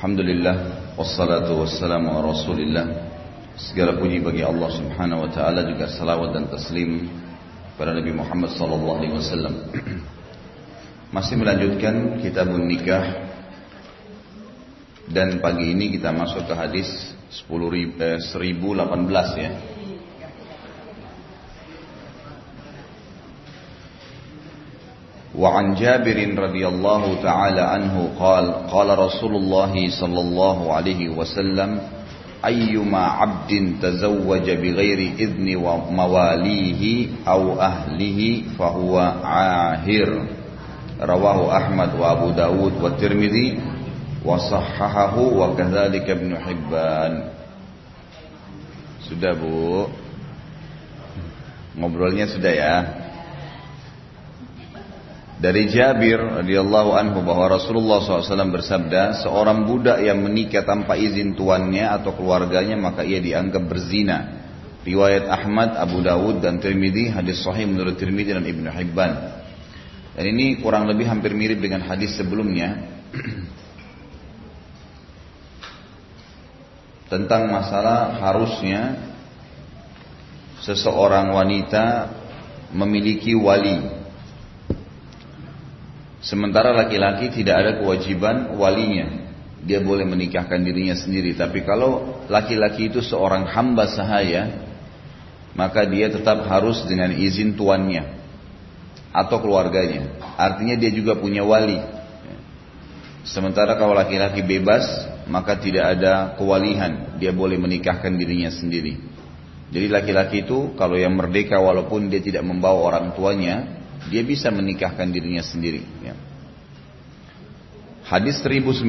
Alhamdulillah wassalatu wassalamu ala Rasulillah. Segala puji bagi Allah Subhanahu wa taala juga salawat dan taslim pada Nabi Muhammad sallallahu alaihi wasallam. Masih melanjutkan kitabun nikah dan pagi ini kita masuk ke hadis 10, eh, 1018 ya. وعن جابر رضي الله تعالى عنه قال قال رسول الله صلى الله عليه وسلم أيما عبد تزوج بغير إذن مواليه أو أهله فهو عاهر رواه أحمد وأبو داود والترمذي وصححه وكذلك ابن حبان sudah bu ngobrolnya sudah ya dari Jabir radhiyallahu anhu bahwa Rasulullah SAW bersabda, seorang budak yang menikah tanpa izin tuannya atau keluarganya maka ia dianggap berzina. Riwayat Ahmad, Abu Dawud dan Tirmidzi, hadis sahih menurut Tirmidzi dan Ibnu Hibban. Dan ini kurang lebih hampir mirip dengan hadis sebelumnya tentang masalah harusnya seseorang wanita memiliki wali Sementara laki-laki tidak ada kewajiban walinya. Dia boleh menikahkan dirinya sendiri. Tapi kalau laki-laki itu seorang hamba sahaya, maka dia tetap harus dengan izin tuannya atau keluarganya. Artinya dia juga punya wali. Sementara kalau laki-laki bebas, maka tidak ada kewalihan. Dia boleh menikahkan dirinya sendiri. Jadi laki-laki itu kalau yang merdeka walaupun dia tidak membawa orang tuanya, dia bisa menikahkan dirinya sendiri. Ya. Hadis 1019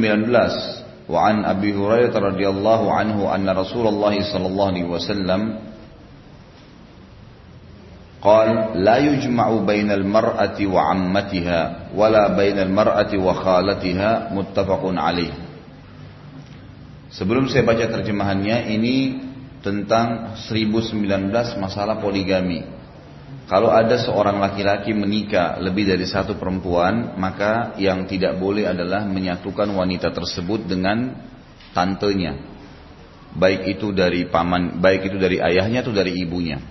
wa an Abi Hurairah radhiyallahu anhu anna Rasulullah sallallahu alaihi wasallam قال لا يجمع بين المرأة وعمتها ولا بين المرأة وخالتها متفق عليه Sebelum saya baca terjemahannya ini tentang 1019 masalah poligami. Kalau ada seorang laki-laki menikah lebih dari satu perempuan, maka yang tidak boleh adalah menyatukan wanita tersebut dengan tantenya. Baik itu dari paman, baik itu dari ayahnya atau dari ibunya.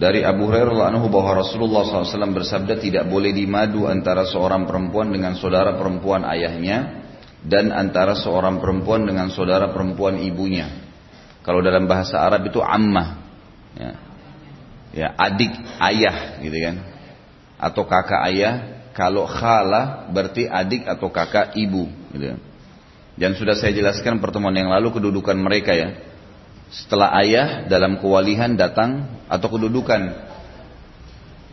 Dari Abu Hurairah anhu bahwa Rasulullah SAW bersabda tidak boleh dimadu antara seorang perempuan dengan saudara perempuan ayahnya dan antara seorang perempuan dengan saudara perempuan ibunya. Kalau dalam bahasa Arab itu ammah. Ya ya adik ayah gitu kan? Atau kakak ayah. Kalau khala berarti adik atau kakak ibu gitu kan. dan sudah saya jelaskan pertemuan yang lalu kedudukan mereka ya. Setelah ayah dalam kewalihan datang atau kedudukan.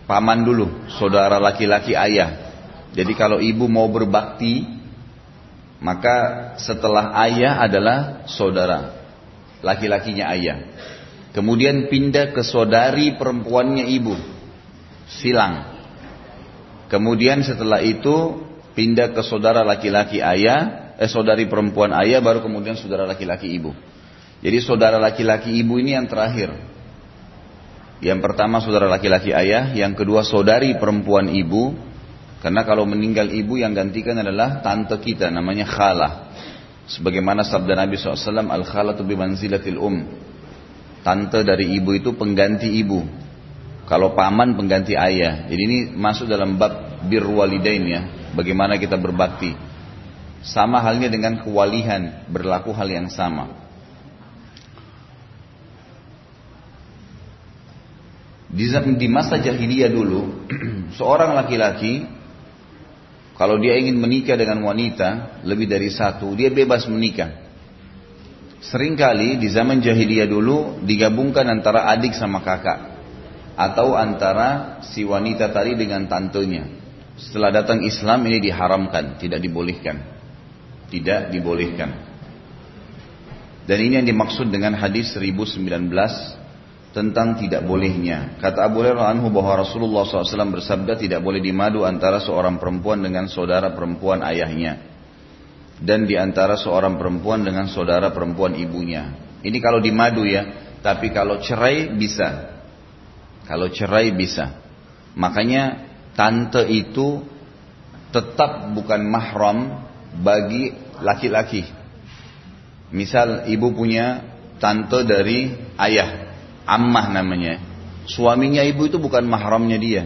Paman dulu saudara laki-laki ayah. Jadi kalau ibu mau berbakti maka setelah ayah adalah saudara laki-lakinya ayah Kemudian pindah ke saudari perempuannya ibu. Silang. Kemudian setelah itu pindah ke saudara laki-laki ayah, eh saudari perempuan ayah baru kemudian saudara laki-laki ibu. Jadi saudara laki-laki ibu ini yang terakhir. Yang pertama saudara laki-laki ayah, yang kedua saudari perempuan ibu. Karena kalau meninggal ibu yang gantikan adalah tante kita namanya khalah. Sebagaimana sabda Nabi SAW, al-khalatu bimanzilatil um Tante dari ibu itu pengganti ibu. Kalau paman pengganti ayah. Jadi ini masuk dalam bab birwalidain ya. Bagaimana kita berbakti. Sama halnya dengan kewalihan. Berlaku hal yang sama. Di masa jahiliyah dulu, seorang laki-laki kalau dia ingin menikah dengan wanita lebih dari satu, dia bebas menikah. Seringkali di zaman jahiliyah dulu digabungkan antara adik sama kakak atau antara si wanita tadi dengan tantenya. Setelah datang Islam ini diharamkan, tidak dibolehkan. Tidak dibolehkan. Dan ini yang dimaksud dengan hadis 1019 tentang tidak bolehnya. Kata Abu Hurairah anhu bahwa Rasulullah SAW bersabda tidak boleh dimadu antara seorang perempuan dengan saudara perempuan ayahnya dan di antara seorang perempuan dengan saudara perempuan ibunya. Ini kalau di madu ya, tapi kalau cerai bisa. Kalau cerai bisa. Makanya tante itu tetap bukan mahram bagi laki-laki. Misal ibu punya tante dari ayah, ammah namanya. Suaminya ibu itu bukan mahramnya dia.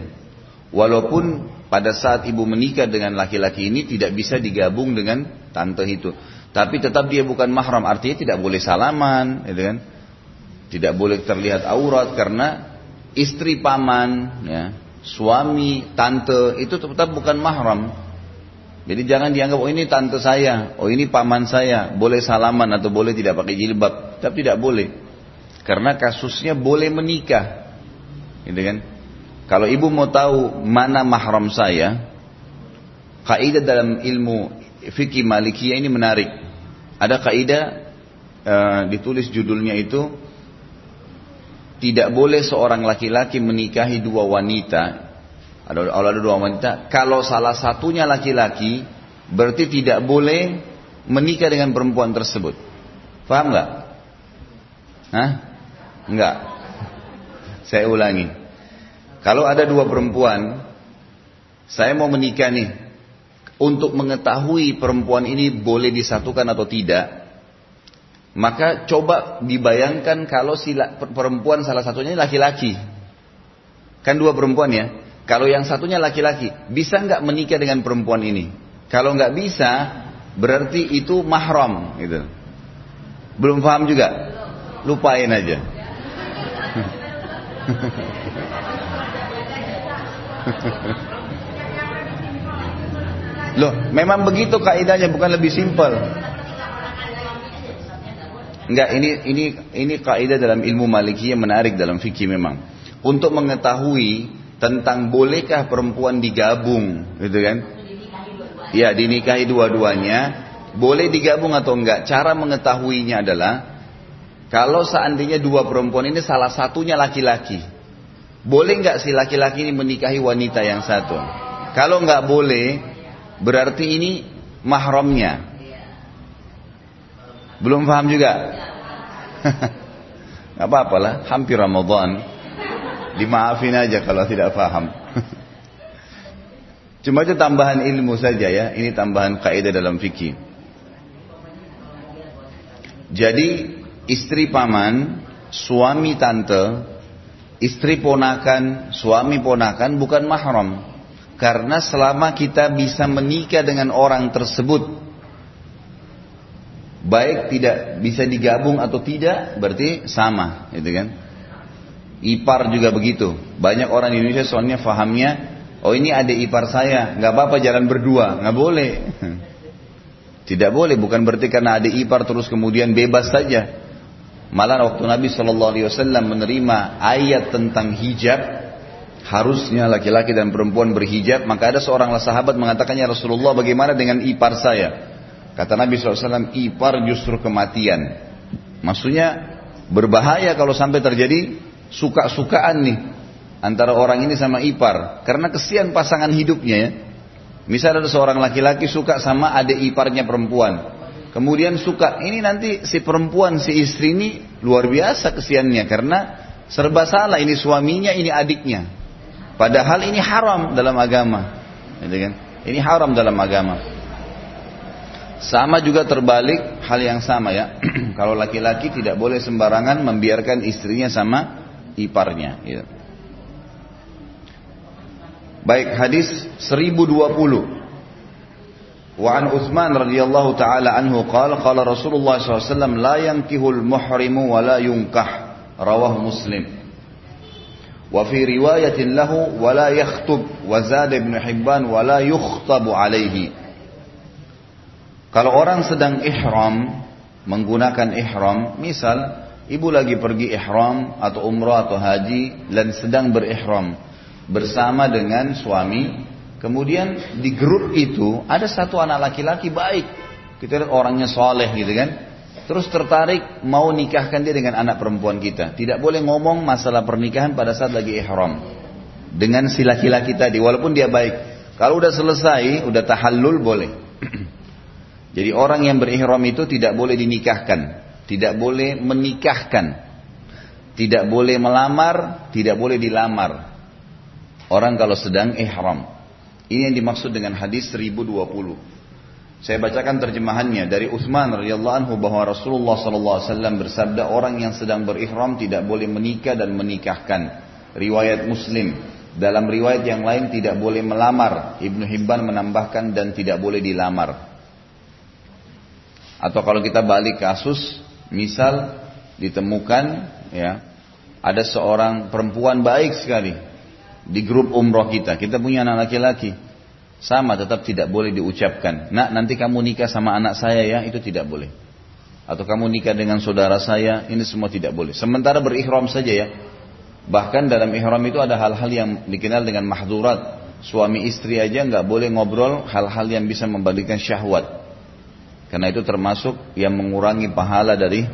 Walaupun pada saat ibu menikah dengan laki-laki ini tidak bisa digabung dengan tante itu. Tapi tetap dia bukan mahram, artinya tidak boleh salaman, gitu kan? Tidak boleh terlihat aurat karena istri paman, ya, suami, tante itu tetap bukan mahram. Jadi jangan dianggap oh ini tante saya, oh ini paman saya, boleh salaman atau boleh tidak pakai jilbab, tapi tidak boleh. Karena kasusnya boleh menikah. Gitu kan? Kalau ibu mau tahu mana mahram saya, kaidah dalam ilmu fikih Malikiyah ini menarik. Ada kaidah uh, ditulis judulnya itu tidak boleh seorang laki-laki menikahi dua wanita. Ada, ada dua wanita. Kalau salah satunya laki-laki, berarti tidak boleh menikah dengan perempuan tersebut. Paham nggak? Hah? Enggak. Saya ulangi. Kalau ada dua perempuan, saya mau menikah nih. Untuk mengetahui perempuan ini boleh disatukan atau tidak, maka coba dibayangkan kalau si perempuan salah satunya laki-laki. Kan dua perempuan ya. Kalau yang satunya laki-laki, bisa nggak menikah dengan perempuan ini? Kalau nggak bisa, berarti itu mahram gitu. Belum paham juga? Lupain aja. Loh, memang begitu kaidahnya bukan lebih simpel. Enggak, ini ini ini kaidah dalam ilmu Maliki yang menarik dalam fikih memang. Untuk mengetahui tentang bolehkah perempuan digabung, gitu kan? Ya, dinikahi dua-duanya, boleh digabung atau enggak? Cara mengetahuinya adalah kalau seandainya dua perempuan ini salah satunya laki-laki, boleh nggak si laki-laki ini menikahi wanita yang satu? Kalau nggak boleh, berarti ini mahramnya. Belum paham juga? Gak apa-apa lah, hampir Ramadan. Dimaafin aja kalau tidak paham. Cuma itu tambahan ilmu saja ya, ini tambahan kaidah dalam fikih. Jadi istri paman, suami tante, istri ponakan, suami ponakan bukan mahram. Karena selama kita bisa menikah dengan orang tersebut, baik tidak bisa digabung atau tidak, berarti sama, gitu kan? Ipar juga begitu. Banyak orang di Indonesia soalnya fahamnya, oh ini ada ipar saya, nggak apa-apa jalan berdua, nggak boleh. Tidak boleh, bukan berarti karena ada ipar terus kemudian bebas saja. Malah waktu Nabi Shallallahu Alaihi Wasallam menerima ayat tentang hijab, harusnya laki-laki dan perempuan berhijab, maka ada seorang sahabat mengatakannya Rasulullah bagaimana dengan ipar saya? Kata Nabi SAW, ipar justru kematian. Maksudnya berbahaya kalau sampai terjadi suka-sukaan nih antara orang ini sama ipar. Karena kesian pasangan hidupnya ya. Misal ada seorang laki-laki suka sama adik iparnya perempuan. Kemudian suka, ini nanti si perempuan, si istri ini luar biasa kesiannya karena serba salah ini suaminya, ini adiknya. Padahal ini haram dalam agama. Gitu kan? Ini haram dalam agama. Sama juga terbalik hal yang sama ya. Kalau laki-laki tidak boleh sembarangan membiarkan istrinya sama iparnya. Gitu. Baik hadis 1020. وعن عثمان رضي الله تعالى عنه قال قال رسول الله صلى الله عليه وسلم لا ينكه المحرم ولا ينكح رواه مسلم وفي رواية له ولا يخطب وزاد ابن حبان ولا يخطب عليه Kalau orang sedang ihram, menggunakan ihram, misal ibu lagi pergi ihram atau umrah atau haji dan sedang berihram bersama dengan suami Kemudian di grup itu ada satu anak laki-laki baik. Kita lihat orangnya soleh gitu kan. Terus tertarik mau nikahkan dia dengan anak perempuan kita. Tidak boleh ngomong masalah pernikahan pada saat lagi ihram. Dengan si laki-laki tadi walaupun dia baik. Kalau udah selesai, udah tahallul boleh. Jadi orang yang berihram itu tidak boleh dinikahkan. Tidak boleh menikahkan. Tidak boleh melamar, tidak boleh dilamar. Orang kalau sedang ihram. Ini yang dimaksud dengan hadis 1020. Saya bacakan terjemahannya dari Utsman radhiyallahu anhu bahwa Rasulullah sallallahu alaihi wasallam bersabda orang yang sedang berihram tidak boleh menikah dan menikahkan. Riwayat Muslim. Dalam riwayat yang lain tidak boleh melamar. Ibnu Hibban menambahkan dan tidak boleh dilamar. Atau kalau kita balik kasus, misal ditemukan ya ada seorang perempuan baik sekali di grup umroh kita. Kita punya anak laki-laki sama tetap tidak boleh diucapkan. Nak nanti kamu nikah sama anak saya ya, itu tidak boleh. Atau kamu nikah dengan saudara saya, ini semua tidak boleh. Sementara berihram saja ya. Bahkan dalam ihram itu ada hal-hal yang dikenal dengan mahdurat. Suami istri aja nggak boleh ngobrol hal-hal yang bisa membalikkan syahwat. Karena itu termasuk yang mengurangi pahala dari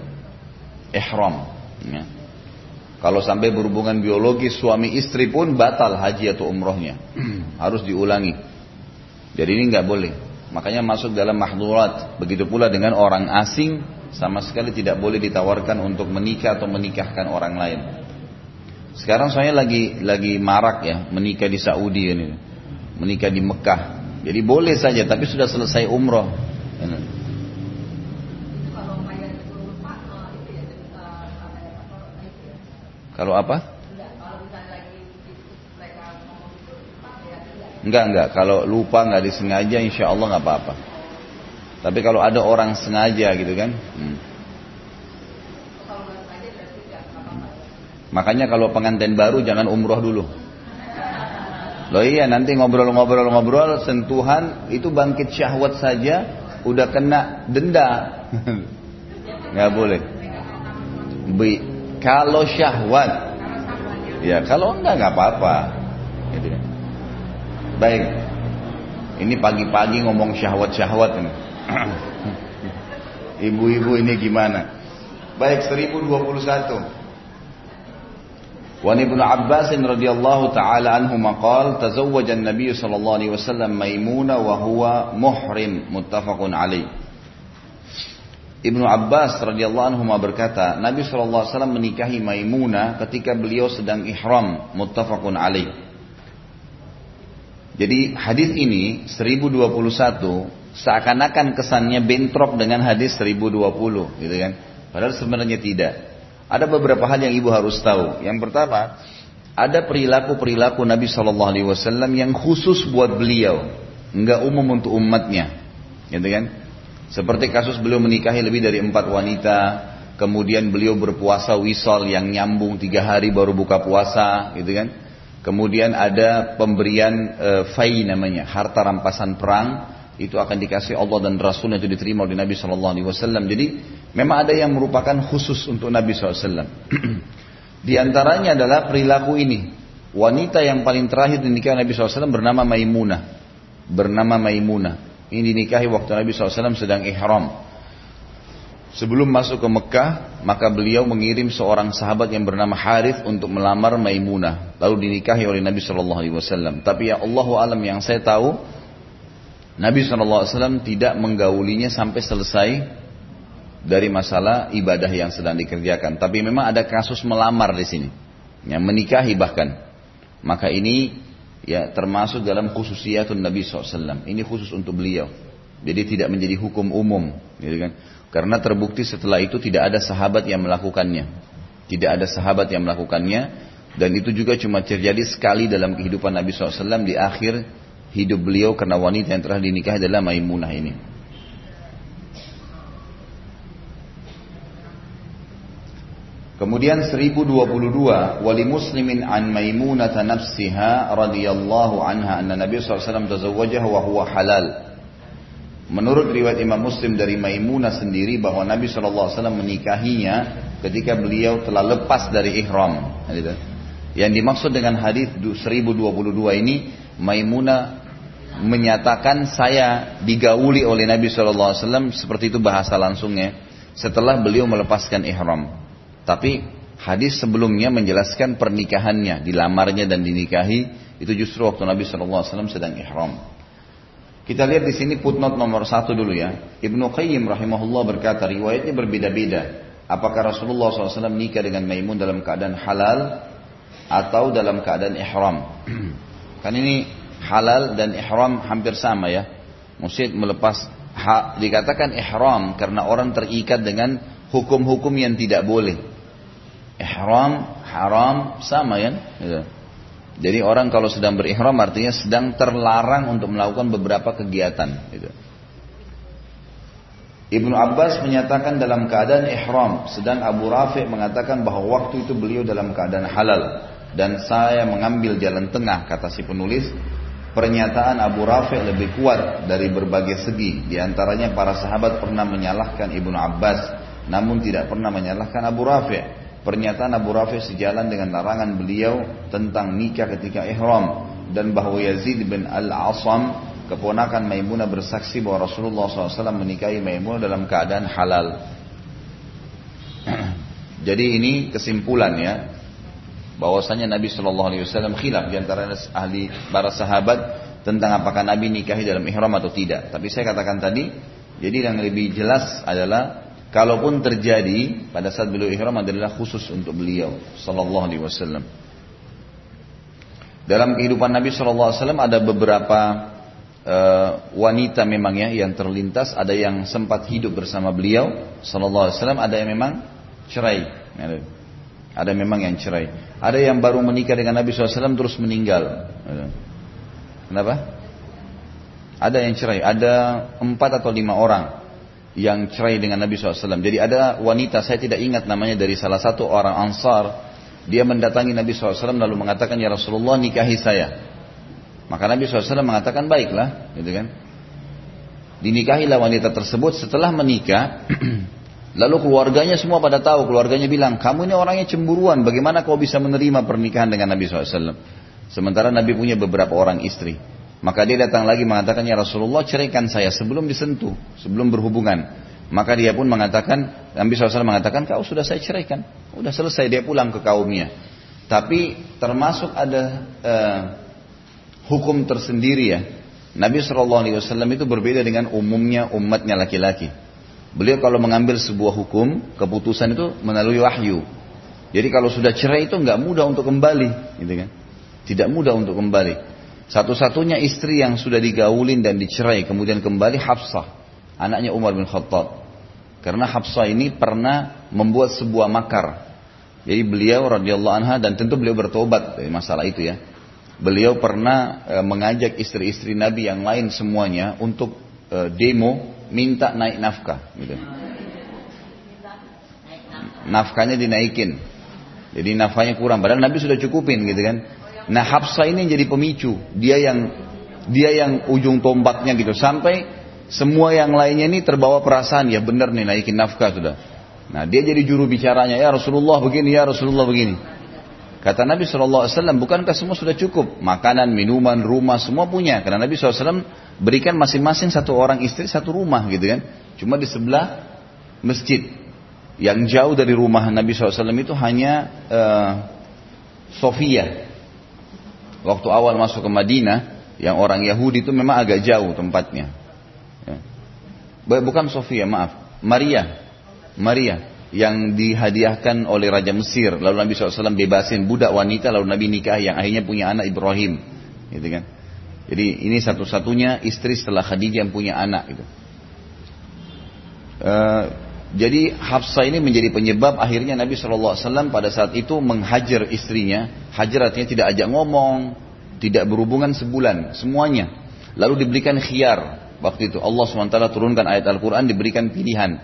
ihram. Ya. Kalau sampai berhubungan biologis suami istri pun batal haji atau umrohnya. Harus diulangi. Jadi ini nggak boleh. Makanya masuk dalam mahdurat. Begitu pula dengan orang asing sama sekali tidak boleh ditawarkan untuk menikah atau menikahkan orang lain. Sekarang saya lagi lagi marak ya menikah di Saudi ini, menikah di Mekah. Jadi boleh saja, tapi sudah selesai umroh. Kalau apa? Enggak, enggak. Kalau lupa nggak disengaja, insya Allah nggak apa-apa. Tapi kalau ada orang sengaja gitu kan. Hmm. Makanya kalau pengantin baru jangan umroh dulu. Loh iya nanti ngobrol-ngobrol-ngobrol sentuhan itu bangkit syahwat saja udah kena denda. nggak boleh. kalau syahwat ya kalau enggak nggak apa-apa. Gitu kan. Baik. Ini pagi-pagi ngomong syahwat-syahwat ini. Ibu-ibu ini gimana? Baik 1021. وعن ابن عباس رضي الله تعالى عنهما قال تزوج النبي صلى الله عليه وسلم ميمونة وهو محرم متفق عليه Ibnu Abbas radhiyallahu anhu berkata, Nabi SAW menikahi Maimunah ketika beliau sedang ihram, muttafaqun alaih. Jadi hadis ini 1021 seakan-akan kesannya bentrok dengan hadis 1020 gitu kan. Padahal sebenarnya tidak. Ada beberapa hal yang ibu harus tahu. Yang pertama, ada perilaku-perilaku Nabi Shallallahu Alaihi Wasallam yang khusus buat beliau, nggak umum untuk umatnya, gitu kan? Seperti kasus beliau menikahi lebih dari empat wanita, kemudian beliau berpuasa wisol yang nyambung tiga hari baru buka puasa, gitu kan? Kemudian ada pemberian e, fai namanya, harta rampasan perang itu akan dikasih Allah dan Rasul itu diterima oleh Nabi Shallallahu Alaihi Wasallam. Jadi memang ada yang merupakan khusus untuk Nabi SAW. Di antaranya adalah perilaku ini. Wanita yang paling terakhir dinikahi Nabi SAW bernama Maimunah. Bernama Maimunah. Ini dinikahi waktu Nabi SAW sedang ihram. Sebelum masuk ke Mekah, maka beliau mengirim seorang sahabat yang bernama Harith untuk melamar Maimunah, lalu dinikahi oleh Nabi Wasallam. Tapi ya Allah alam yang saya tahu, Nabi Wasallam tidak menggaulinya sampai selesai dari masalah ibadah yang sedang dikerjakan. Tapi memang ada kasus melamar di sini, yang menikahi bahkan. Maka ini ya termasuk dalam khususiyatun Nabi SAW. Ini khusus untuk beliau. Jadi tidak menjadi hukum umum, gitu kan? Karena terbukti setelah itu tidak ada sahabat yang melakukannya. Tidak ada sahabat yang melakukannya. Dan itu juga cuma terjadi sekali dalam kehidupan Nabi SAW di akhir hidup beliau karena wanita yang telah dinikahi adalah Maimunah ini. Kemudian 1022 wali muslimin an Maimunah nafsiha radhiyallahu anha anna Nabi SAW tazawwajaha wa huwa halal. Menurut riwayat Imam Muslim dari Maimunah sendiri bahwa Nabi SAW menikahinya ketika beliau telah lepas dari ihram. Yang dimaksud dengan hadis 1022 ini Maimunah menyatakan saya digauli oleh Nabi SAW seperti itu bahasa langsungnya setelah beliau melepaskan ihram. Tapi hadis sebelumnya menjelaskan pernikahannya, dilamarnya dan dinikahi itu justru waktu Nabi SAW sedang ihram. Kita lihat di sini footnote nomor satu dulu ya. Ibnu Qayyim rahimahullah berkata riwayatnya berbeda-beda. Apakah Rasulullah SAW nikah dengan Maimun dalam keadaan halal atau dalam keadaan ihram? kan ini halal dan ihram hampir sama ya. Mesti melepas Ha, dikatakan ihram karena orang terikat dengan hukum-hukum yang tidak boleh. Ihram, haram, sama ya. Gitu. Jadi orang kalau sedang berihram artinya sedang terlarang untuk melakukan beberapa kegiatan. Gitu. Ibnu Abbas menyatakan dalam keadaan ihram, sedang Abu Rafi mengatakan bahwa waktu itu beliau dalam keadaan halal dan saya mengambil jalan tengah kata si penulis Pernyataan Abu Rafi lebih kuat dari berbagai segi. Di antaranya para sahabat pernah menyalahkan Ibnu Abbas, namun tidak pernah menyalahkan Abu Rafi. Pernyataan Abu Rafi sejalan dengan larangan beliau tentang nikah ketika ihram dan bahwa Yazid bin Al-Asam keponakan Maimunah bersaksi bahwa Rasulullah SAW menikahi Maimunah dalam keadaan halal. Jadi ini kesimpulan ya bahwasanya Nabi Shallallahu Alaihi Wasallam khilaf di antara ahli para sahabat tentang apakah Nabi nikahi dalam ihram atau tidak. Tapi saya katakan tadi, jadi yang lebih jelas adalah kalaupun terjadi pada saat beliau ihram adalah khusus untuk beliau Shallallahu Alaihi Wasallam. Dalam kehidupan Nabi Shallallahu Alaihi Wasallam ada beberapa uh, wanita memang ya yang terlintas, ada yang sempat hidup bersama beliau Shallallahu Alaihi Wasallam, ada yang memang cerai. Ada memang yang cerai. Ada yang baru menikah dengan Nabi SAW terus meninggal. Kenapa? Ada yang cerai. Ada empat atau lima orang yang cerai dengan Nabi SAW. Jadi ada wanita, saya tidak ingat namanya dari salah satu orang Ansar. Dia mendatangi Nabi SAW lalu mengatakan, Ya Rasulullah nikahi saya. Maka Nabi SAW mengatakan, baiklah. Gitu kan. Dinikahilah wanita tersebut setelah menikah. Lalu keluarganya semua pada tahu, keluarganya bilang, kamu ini orangnya cemburuan, bagaimana kau bisa menerima pernikahan dengan Nabi SAW? Sementara Nabi punya beberapa orang istri. Maka dia datang lagi mengatakan, ya Rasulullah ceraikan saya sebelum disentuh, sebelum berhubungan. Maka dia pun mengatakan, Nabi SAW mengatakan, kau sudah saya ceraikan. Sudah selesai, dia pulang ke kaumnya. Tapi termasuk ada uh, hukum tersendiri ya. Nabi SAW itu berbeda dengan umumnya umatnya laki-laki. Beliau kalau mengambil sebuah hukum, keputusan itu melalui wahyu. Jadi kalau sudah cerai itu nggak mudah untuk kembali, gitu kan? Tidak mudah untuk kembali. Satu-satunya istri yang sudah digaulin dan dicerai kemudian kembali Hafsah, anaknya Umar bin Khattab. Karena Hafsah ini pernah membuat sebuah makar. Jadi beliau radhiyallahu anha dan tentu beliau bertobat dari masalah itu ya. Beliau pernah e, mengajak istri-istri Nabi yang lain semuanya untuk e, demo minta naik nafkah gitu. Nafkahnya dinaikin. Jadi nafkahnya kurang. Padahal Nabi sudah cukupin gitu kan. Nah Hafsah ini jadi pemicu. Dia yang dia yang ujung tombaknya gitu. Sampai semua yang lainnya ini terbawa perasaan. Ya benar nih naikin nafkah sudah. Nah dia jadi juru bicaranya. Ya Rasulullah begini, ya Rasulullah begini. Kata Nabi SAW, bukankah semua sudah cukup? Makanan, minuman, rumah, semua punya. Karena Nabi SAW berikan masing-masing satu orang istri satu rumah gitu kan. Cuma di sebelah masjid. Yang jauh dari rumah Nabi SAW itu hanya uh, Sofia. Waktu awal masuk ke Madinah, yang orang Yahudi itu memang agak jauh tempatnya. Ya. Bukan Sofia, maaf. Maria. Maria yang dihadiahkan oleh Raja Mesir. Lalu Nabi SAW bebasin budak wanita, lalu Nabi nikah yang akhirnya punya anak Ibrahim. Gitu kan. Jadi ini satu-satunya istri setelah Khadijah yang punya anak. Gitu. Uh, jadi Hafsah ini menjadi penyebab akhirnya Nabi SAW pada saat itu menghajar istrinya. Hajar artinya tidak ajak ngomong, tidak berhubungan sebulan, semuanya. Lalu diberikan khiar waktu itu. Allah SWT turunkan ayat Al-Quran diberikan pilihan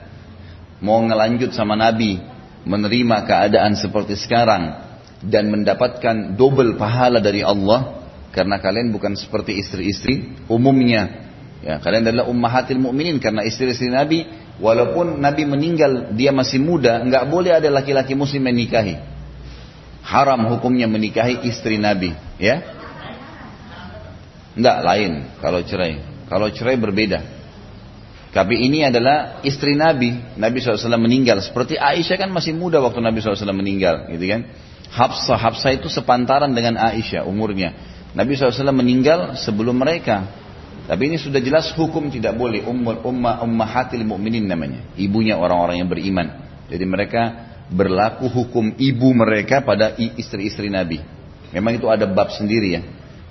mau ngelanjut sama Nabi, menerima keadaan seperti sekarang dan mendapatkan double pahala dari Allah karena kalian bukan seperti istri-istri umumnya. Ya, kalian adalah ummahatil mukminin karena istri-istri Nabi walaupun Nabi meninggal dia masih muda, nggak boleh ada laki-laki muslim menikahi. Haram hukumnya menikahi istri Nabi, ya. Enggak lain kalau cerai. Kalau cerai berbeda. Tapi ini adalah istri Nabi. Nabi SAW meninggal. Seperti Aisyah kan masih muda waktu Nabi SAW meninggal. Gitu kan. Hafsah. Hafsah itu sepantaran dengan Aisyah umurnya. Nabi SAW meninggal sebelum mereka. Tapi ini sudah jelas hukum tidak boleh. Ummul umma ummahatil mu'minin namanya. Ibunya orang-orang yang beriman. Jadi mereka berlaku hukum ibu mereka pada istri-istri Nabi. Memang itu ada bab sendiri ya.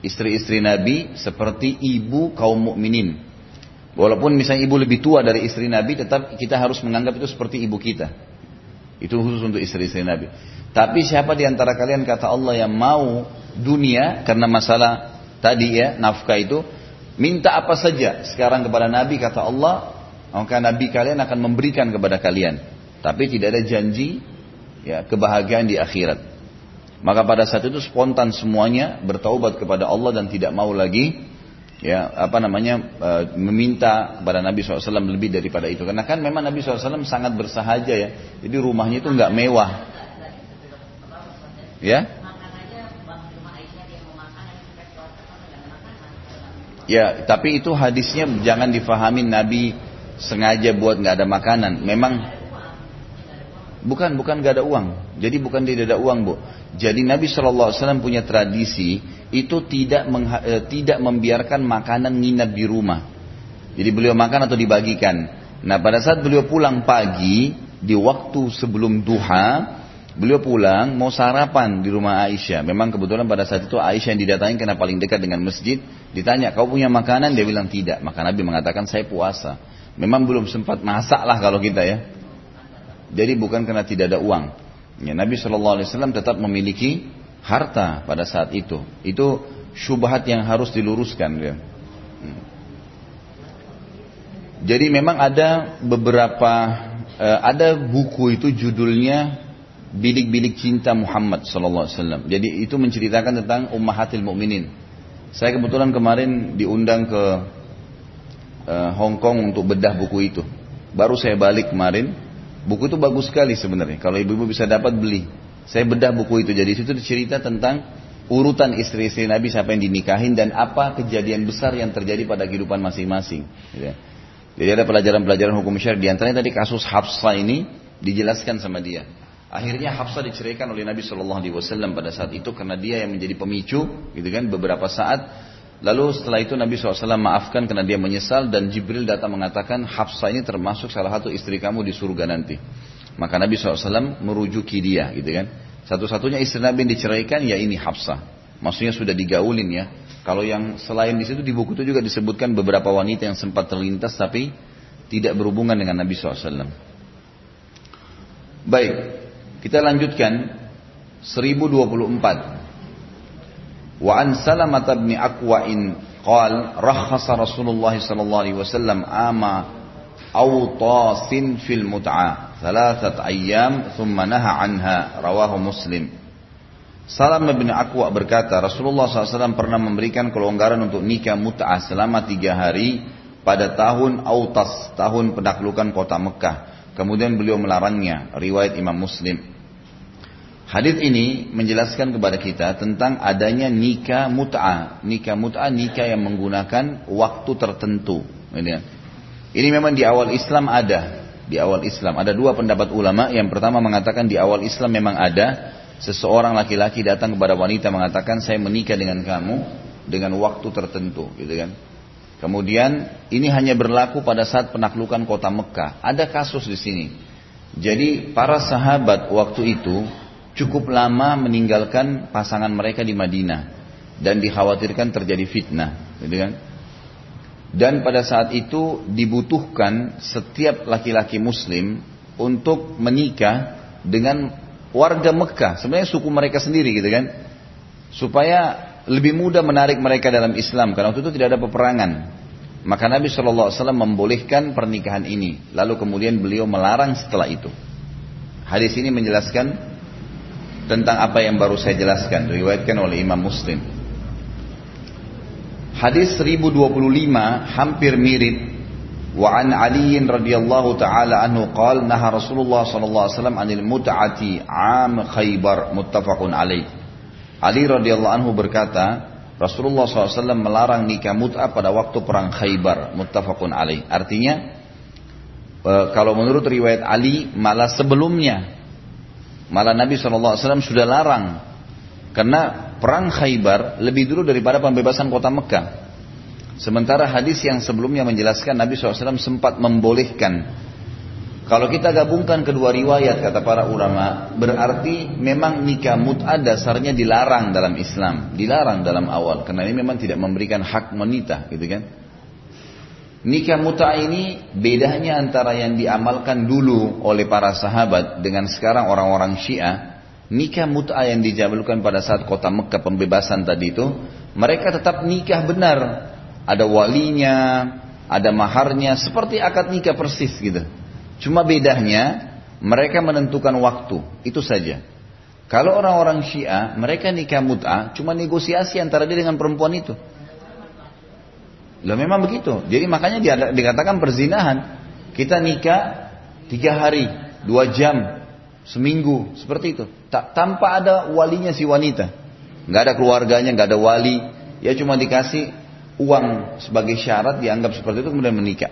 Istri-istri Nabi seperti ibu kaum mukminin Walaupun misalnya ibu lebih tua dari istri Nabi, tetap kita harus menganggap itu seperti ibu kita. Itu khusus untuk istri-istri Nabi. Tapi siapa di antara kalian kata Allah yang mau dunia karena masalah tadi ya nafkah itu minta apa saja. Sekarang kepada Nabi kata Allah maka Nabi kalian akan memberikan kepada kalian. Tapi tidak ada janji ya kebahagiaan di akhirat. Maka pada saat itu spontan semuanya bertaubat kepada Allah dan tidak mau lagi ya apa namanya e, meminta kepada Nabi SAW lebih daripada itu. Karena kan memang Nabi SAW sangat bersahaja ya. Jadi rumahnya itu nggak mewah. Ya ya tapi itu hadisnya jangan difahami Nabi sengaja buat nggak ada makanan memang bukan bukan nggak ada uang jadi bukan tidak ada uang bu jadi Nabi SAW punya tradisi itu tidak eh, tidak membiarkan makanan nginap di rumah. Jadi beliau makan atau dibagikan. Nah pada saat beliau pulang pagi di waktu sebelum duha, beliau pulang mau sarapan di rumah Aisyah. Memang kebetulan pada saat itu Aisyah yang didatangi karena paling dekat dengan masjid. Ditanya, kau punya makanan? Dia bilang tidak. Maka Nabi mengatakan saya puasa. Memang belum sempat masak lah kalau kita ya. Jadi bukan karena tidak ada uang. Ya, Nabi Wasallam tetap memiliki harta pada saat itu. Itu syubhat yang harus diluruskan. Ya. Jadi memang ada beberapa uh, ada buku itu judulnya Bilik-bilik cinta Muhammad Sallallahu Alaihi Wasallam. Jadi itu menceritakan tentang ummahatil mukminin. Saya kebetulan kemarin diundang ke uh, Hong Kong untuk bedah buku itu. Baru saya balik kemarin, Buku itu bagus sekali sebenarnya. Kalau ibu-ibu bisa dapat beli. Saya bedah buku itu. Jadi situ cerita tentang urutan istri-istri Nabi siapa yang dinikahin dan apa kejadian besar yang terjadi pada kehidupan masing-masing. Gitu ya. Jadi ada pelajaran-pelajaran hukum syariat. Di antaranya tadi kasus Hafsah ini dijelaskan sama dia. Akhirnya Hafsah diceraikan oleh Nabi Shallallahu Alaihi Wasallam pada saat itu karena dia yang menjadi pemicu, gitu kan? Beberapa saat Lalu setelah itu Nabi SAW maafkan karena dia menyesal dan Jibril datang mengatakan Hafsah ini termasuk salah satu istri kamu di surga nanti. Maka Nabi SAW merujuki dia gitu kan. Satu-satunya istri Nabi yang diceraikan ya ini Hafsah. Maksudnya sudah digaulin ya. Kalau yang selain di situ di buku itu juga disebutkan beberapa wanita yang sempat terlintas tapi tidak berhubungan dengan Nabi SAW. Baik, kita lanjutkan 1024. وعن سلمة بن أكوع قال رخص رسول الله صلى الله عليه وسلم آم أوطاس في المتعة ثلاثة أيام ثم نهى عنها رواه مسلم Salam bin Akwa berkata, Rasulullah SAW pernah memberikan kelonggaran untuk nikah mut'ah selama tiga hari pada tahun Autas, tahun pendaklukan kota Mekah. Kemudian beliau melarangnya, riwayat Imam Muslim. Hadis ini menjelaskan kepada kita tentang adanya nikah mut'ah. Nikah mut'ah nikah yang menggunakan waktu tertentu. Ini memang di awal Islam ada. Di awal Islam ada dua pendapat ulama. Yang pertama mengatakan di awal Islam memang ada seseorang laki-laki datang kepada wanita mengatakan saya menikah dengan kamu dengan waktu tertentu, gitu kan? Kemudian ini hanya berlaku pada saat penaklukan kota Mekah. Ada kasus di sini. Jadi para sahabat waktu itu cukup lama meninggalkan pasangan mereka di Madinah dan dikhawatirkan terjadi fitnah, gitu kan? Dan pada saat itu dibutuhkan setiap laki-laki muslim untuk menikah dengan warga Mekah, sebenarnya suku mereka sendiri gitu kan. Supaya lebih mudah menarik mereka dalam Islam karena waktu itu tidak ada peperangan. Maka Nabi SAW membolehkan pernikahan ini. Lalu kemudian beliau melarang setelah itu. Hadis ini menjelaskan tentang apa yang baru saya jelaskan diriwayatkan oleh Imam Muslim. Hadis 1025 hampir mirip wa an Ali radhiyallahu taala anhu qala naha Rasulullah sallallahu alaihi wasallam anil mut'ati am Khaybar muttafaqun alaih. Ali radhiyallahu anhu berkata, Rasulullah SAW melarang nikah mut'ah pada waktu perang Khaybar muttafaqun alaih. Artinya e, kalau menurut riwayat Ali malah sebelumnya Malah Nabi SAW sudah larang. Karena perang Khaybar lebih dulu daripada pembebasan kota Mekah. Sementara hadis yang sebelumnya menjelaskan Nabi SAW sempat membolehkan. Kalau kita gabungkan kedua riwayat kata para ulama, berarti memang nikah mut'ah dasarnya dilarang dalam Islam, dilarang dalam awal karena ini memang tidak memberikan hak wanita, gitu kan? Nikah muta ini bedanya antara yang diamalkan dulu oleh para sahabat dengan sekarang orang-orang Syiah. Nikah muta yang dijabalkan pada saat kota Mekah pembebasan tadi itu, mereka tetap nikah benar. Ada walinya, ada maharnya, seperti akad nikah persis gitu. Cuma bedanya mereka menentukan waktu, itu saja. Kalau orang-orang Syiah, mereka nikah mut'ah cuma negosiasi antara dia dengan perempuan itu. Lah memang begitu. Jadi makanya dikatakan perzinahan. Kita nikah tiga hari, dua jam, seminggu, seperti itu. Tak tanpa ada walinya si wanita. Nggak ada keluarganya, nggak ada wali. Ya cuma dikasih uang sebagai syarat dianggap seperti itu kemudian menikah.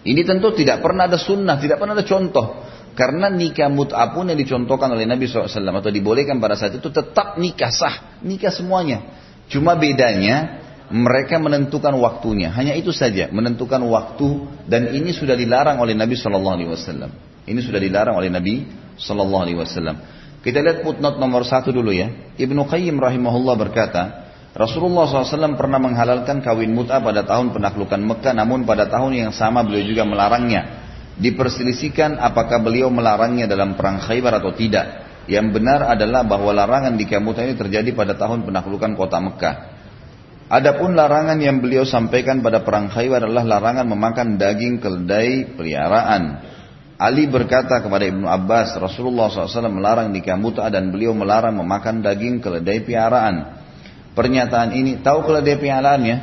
Ini tentu tidak pernah ada sunnah, tidak pernah ada contoh. Karena nikah mut'ah pun yang dicontohkan oleh Nabi SAW atau dibolehkan pada saat itu tetap nikah sah, nikah semuanya. Cuma bedanya mereka menentukan waktunya, hanya itu saja, menentukan waktu dan ini sudah dilarang oleh Nabi SAW. Ini sudah dilarang oleh Nabi SAW. Kita lihat footnote nomor satu dulu ya. Ibnu Qayyim rahimahullah berkata, Rasulullah SAW pernah menghalalkan kawin mut'ah pada tahun penaklukan Mekah, namun pada tahun yang sama beliau juga melarangnya. Diperselisihkan apakah beliau melarangnya dalam perang Khaybar atau tidak. Yang benar adalah bahwa larangan di Kamuta ini terjadi pada tahun penaklukan kota Mekah. Adapun larangan yang beliau sampaikan pada perang Khaybar adalah larangan memakan daging keledai peliharaan. Ali berkata kepada Ibnu Abbas, Rasulullah SAW melarang di Kamuta dan beliau melarang memakan daging keledai peliharaan. Pernyataan ini, tahu keledai peliharaan ya?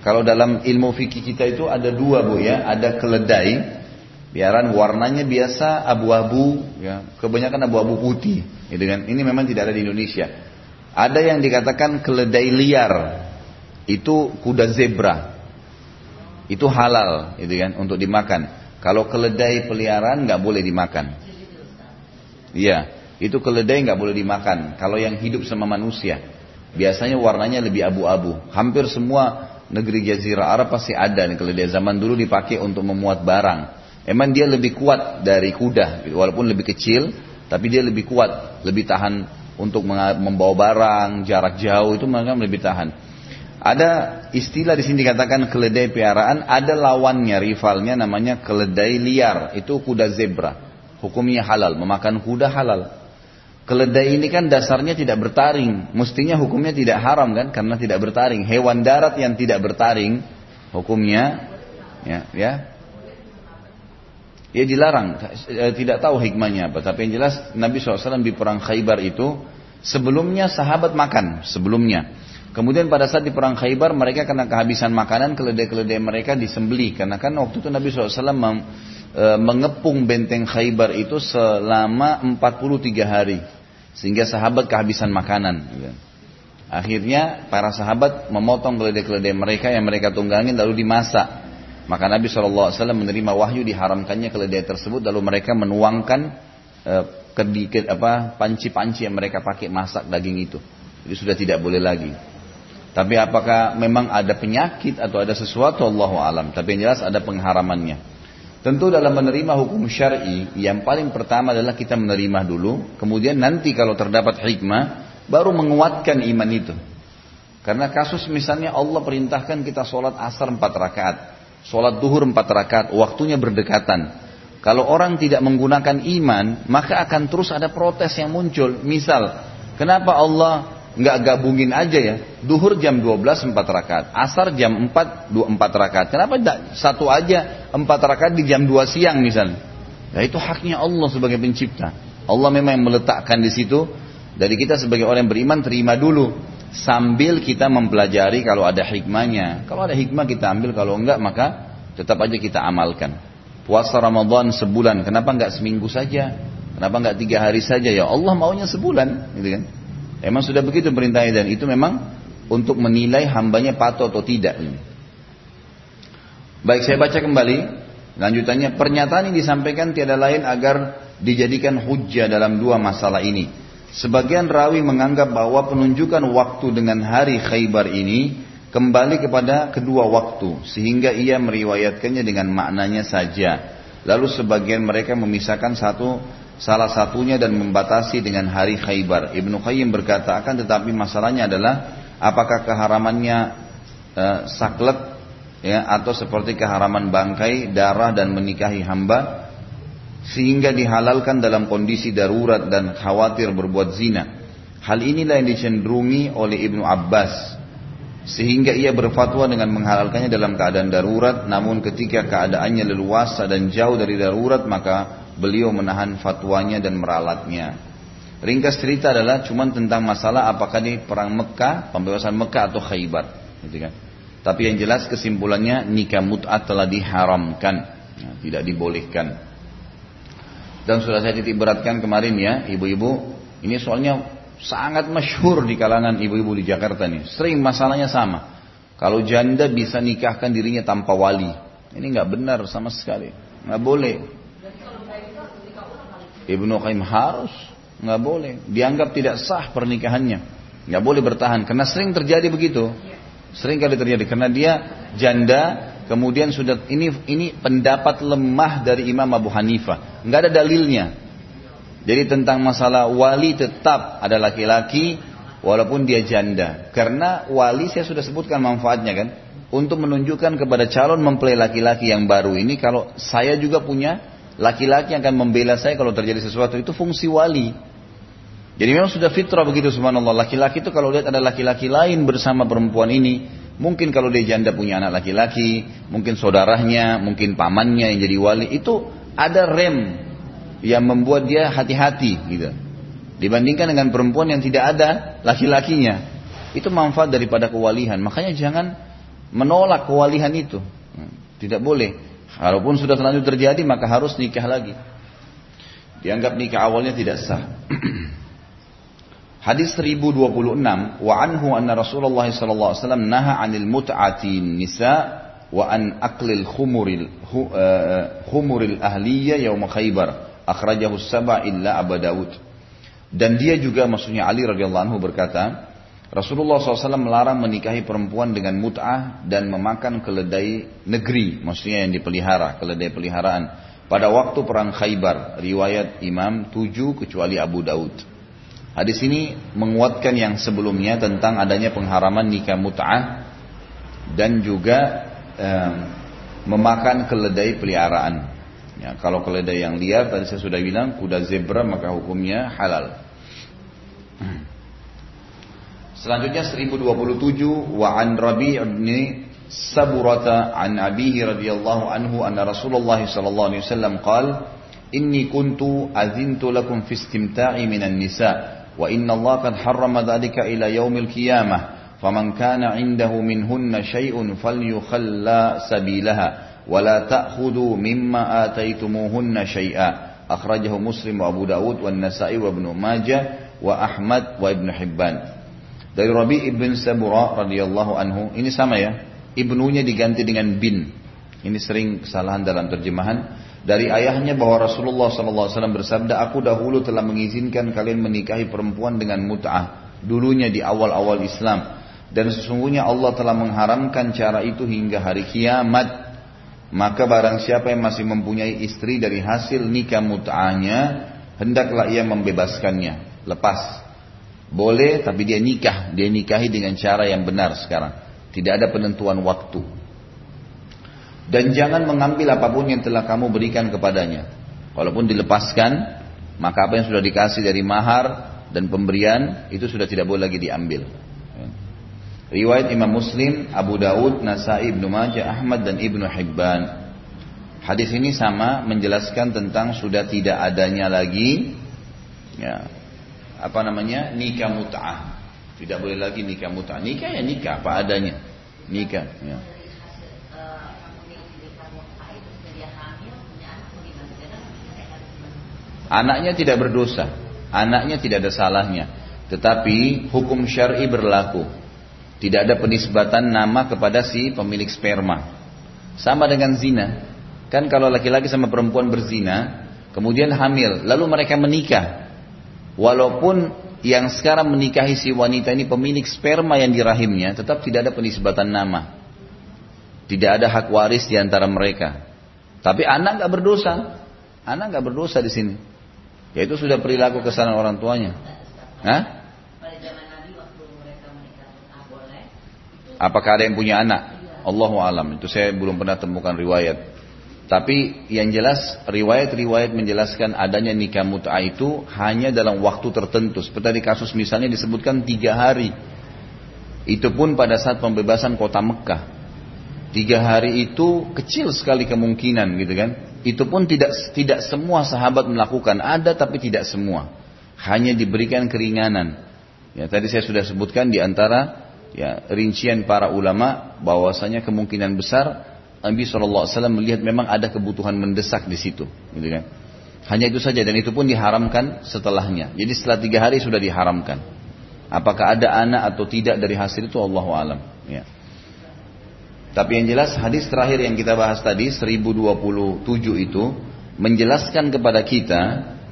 Kalau dalam ilmu fikih kita itu ada dua bu ya, ada keledai Biaran warnanya biasa abu-abu, ya, kebanyakan abu-abu putih, gitu kan. Ini memang tidak ada di Indonesia. Ada yang dikatakan keledai liar, itu kuda zebra, itu halal, gitu kan, untuk dimakan. Kalau keledai peliharaan nggak boleh dimakan. Iya, itu keledai nggak boleh dimakan. Kalau yang hidup sama manusia, biasanya warnanya lebih abu-abu. Hampir semua negeri Jazirah Arab pasti ada nih keledai zaman dulu dipakai untuk memuat barang. Emang dia lebih kuat dari kuda, walaupun lebih kecil, tapi dia lebih kuat, lebih tahan untuk membawa barang jarak jauh itu mereka lebih tahan. Ada istilah di sini dikatakan keledai piaraan, ada lawannya, rivalnya namanya keledai liar, itu kuda zebra. Hukumnya halal, memakan kuda halal. Keledai ini kan dasarnya tidak bertaring, mestinya hukumnya tidak haram kan, karena tidak bertaring. Hewan darat yang tidak bertaring, hukumnya ya, ya Ya dilarang, eh, tidak tahu hikmahnya apa. Tapi yang jelas Nabi SAW di perang Khaybar itu sebelumnya sahabat makan, sebelumnya. Kemudian pada saat di perang Khaybar mereka kena kehabisan makanan, keledai-keledai mereka disembeli. Karena kan waktu itu Nabi SAW eh, mengepung benteng Khaybar itu selama 43 hari. Sehingga sahabat kehabisan makanan. Akhirnya para sahabat memotong keledai-keledai mereka yang mereka tunggangin lalu dimasak. Maka Nabi SAW menerima wahyu diharamkannya keledai tersebut lalu mereka menuangkan uh, ke, apa panci-panci yang mereka pakai masak daging itu. Jadi sudah tidak boleh lagi. Tapi apakah memang ada penyakit atau ada sesuatu Allah alam. Tapi yang jelas ada pengharamannya. Tentu dalam menerima hukum syar'i yang paling pertama adalah kita menerima dulu, kemudian nanti kalau terdapat hikmah baru menguatkan iman itu. Karena kasus misalnya Allah perintahkan kita sholat asar empat rakaat. Sholat duhur empat rakaat, waktunya berdekatan. Kalau orang tidak menggunakan iman, maka akan terus ada protes yang muncul. Misal, kenapa Allah nggak gabungin aja ya? Duhur jam 12 empat rakaat, asar jam 4 dua empat rakaat. Kenapa tidak satu aja empat rakaat di jam 2 siang misalnya? Nah itu haknya Allah sebagai pencipta. Allah memang meletakkan di situ. Dari kita sebagai orang yang beriman terima dulu sambil kita mempelajari kalau ada hikmahnya. Kalau ada hikmah kita ambil, kalau enggak maka tetap aja kita amalkan. Puasa Ramadan sebulan, kenapa enggak seminggu saja? Kenapa enggak tiga hari saja? Ya Allah maunya sebulan, gitu kan? Emang sudah begitu perintahnya dan itu memang untuk menilai hambanya patuh atau tidak. Baik saya baca kembali. Lanjutannya pernyataan ini disampaikan tiada lain agar dijadikan hujah dalam dua masalah ini. Sebagian rawi menganggap bahwa penunjukan waktu dengan hari Khaybar ini kembali kepada kedua waktu sehingga ia meriwayatkannya dengan maknanya saja. Lalu sebagian mereka memisahkan satu salah satunya dan membatasi dengan hari Khaybar. Ibnu Qayyim berkata akan tetapi masalahnya adalah apakah keharamannya uh, saklek ya atau seperti keharaman bangkai, darah dan menikahi hamba sehingga dihalalkan dalam kondisi darurat dan khawatir berbuat zina. Hal inilah yang dicenderungi oleh Ibnu Abbas sehingga ia berfatwa dengan menghalalkannya dalam keadaan darurat namun ketika keadaannya leluasa dan jauh dari darurat maka beliau menahan fatwanya dan meralatnya ringkas cerita adalah cuma tentang masalah apakah di perang Mekah pembebasan Mekah atau Khaybar gitu kan tapi yang jelas kesimpulannya nikah mut'at telah diharamkan ya, tidak dibolehkan dan sudah saya titik beratkan kemarin ya ibu-ibu ini soalnya sangat masyhur di kalangan ibu-ibu di Jakarta nih. Sering masalahnya sama. Kalau janda bisa nikahkan dirinya tanpa wali. Ini nggak benar sama sekali. Nggak boleh. Ibnu Qayyim harus nggak boleh. Dianggap tidak sah pernikahannya. Nggak boleh bertahan karena sering terjadi begitu. Sering kali terjadi karena dia janda kemudian sudah ini ini pendapat lemah dari Imam Abu Hanifah. Nggak ada dalilnya. Jadi tentang masalah wali tetap ada laki-laki walaupun dia janda. Karena wali saya sudah sebutkan manfaatnya kan. Untuk menunjukkan kepada calon mempelai laki-laki yang baru ini kalau saya juga punya laki-laki yang akan membela saya kalau terjadi sesuatu itu fungsi wali. Jadi memang sudah fitrah begitu subhanallah. Laki-laki itu kalau lihat ada laki-laki lain bersama perempuan ini, mungkin kalau dia janda punya anak laki-laki, mungkin saudaranya, mungkin pamannya yang jadi wali, itu ada rem yang membuat dia hati-hati gitu. Dibandingkan dengan perempuan yang tidak ada laki-lakinya. Itu manfaat daripada kewalihan. Makanya jangan menolak kewalihan itu. Tidak boleh. Walaupun sudah terlanjur terjadi maka harus nikah lagi. Dianggap nikah awalnya tidak sah. Hadis 1026 wa anhu anna Rasulullah sallallahu alaihi wasallam naha 'anil mut'ati nisa wa an aqlil khumuril uh, khumuril ahliyah yaum Khaibar akhrajahu sab'a illa Abu Dawud. Dan dia juga maksudnya Ali radhiyallahu anhu berkata, Rasulullah SAW melarang menikahi perempuan dengan mut'ah dan memakan keledai negeri, maksudnya yang dipelihara, keledai peliharaan. Pada waktu perang Khaybar, riwayat Imam 7 kecuali Abu Daud. Hadis ini menguatkan yang sebelumnya tentang adanya pengharaman nikah mut'ah dan juga eh, memakan keledai peliharaan. Ya, kalau keledai yang liar tadi saya sudah bilang kuda zebra maka hukumnya halal. Selanjutnya 1027 wa an Rabi' bin Saburata an abihi radhiyallahu anhu anna Rasulullah sallallahu alaihi wasallam qala inni kuntu azintu lakum fi istimta'i minan nisa wa inna Allah qad harrama dhalika ila yaumil qiyamah faman kana 'indahu minhunna shay'un falyukhalla sabilaha ولا تأخذوا مما آتيتموهن شيئا أخرجه مسلم وأبو داود والنسائي وابن ماجه وأحمد وابن حبان dari Rabi ibn Sabura radhiyallahu anhu ini sama ya ibnunya diganti dengan bin. Ini sering kesalahan dalam terjemahan. Dari ayahnya bahwa Rasulullah SAW bersabda aku dahulu telah mengizinkan kalian menikahi perempuan dengan mut'ah dulunya di awal-awal Islam. Dan sesungguhnya Allah telah mengharamkan cara itu hingga hari kiamat. Maka barang siapa yang masih mempunyai istri dari hasil nikah mut'ahnya, hendaklah ia membebaskannya, lepas. Boleh tapi dia nikah, dia nikahi dengan cara yang benar sekarang. Tidak ada penentuan waktu. Dan jangan mengambil apa pun yang telah kamu berikan kepadanya. Walaupun dilepaskan, maka apa yang sudah dikasih dari mahar dan pemberian itu sudah tidak boleh lagi diambil. Riwayat Imam Muslim, Abu Daud, Nasai, Ibnu Majah, Ahmad dan Ibnu Hibban. Hadis ini sama menjelaskan tentang sudah tidak adanya lagi ya, apa namanya nikah mut'ah. Tidak boleh lagi nikah mut'ah. Nikah ya nikah apa adanya. Nikah ya. Anaknya tidak berdosa, anaknya tidak ada salahnya, tetapi hukum syar'i berlaku. Tidak ada penisbatan nama kepada si pemilik sperma. Sama dengan zina. Kan kalau laki-laki sama perempuan berzina, kemudian hamil, lalu mereka menikah. Walaupun yang sekarang menikahi si wanita ini pemilik sperma yang di rahimnya, tetap tidak ada penisbatan nama. Tidak ada hak waris di antara mereka. Tapi anak nggak berdosa. Anak nggak berdosa di sini. Yaitu sudah perilaku kesalahan orang tuanya. Hah? Apakah ada yang punya anak? Allahu alam. Itu saya belum pernah temukan riwayat. Tapi yang jelas riwayat-riwayat menjelaskan adanya nikah mut'ah itu hanya dalam waktu tertentu. Seperti di kasus misalnya disebutkan tiga hari. Itu pun pada saat pembebasan kota Mekah. Tiga hari itu kecil sekali kemungkinan gitu kan. Itu pun tidak tidak semua sahabat melakukan. Ada tapi tidak semua. Hanya diberikan keringanan. Ya tadi saya sudah sebutkan di antara ya rincian para ulama bahwasanya kemungkinan besar Nabi SAW melihat memang ada kebutuhan mendesak di situ, gitu kan. Hanya itu saja dan itu pun diharamkan setelahnya. Jadi setelah tiga hari sudah diharamkan. Apakah ada anak atau tidak dari hasil itu Allah alam. Ya. Tapi yang jelas hadis terakhir yang kita bahas tadi 1027 itu menjelaskan kepada kita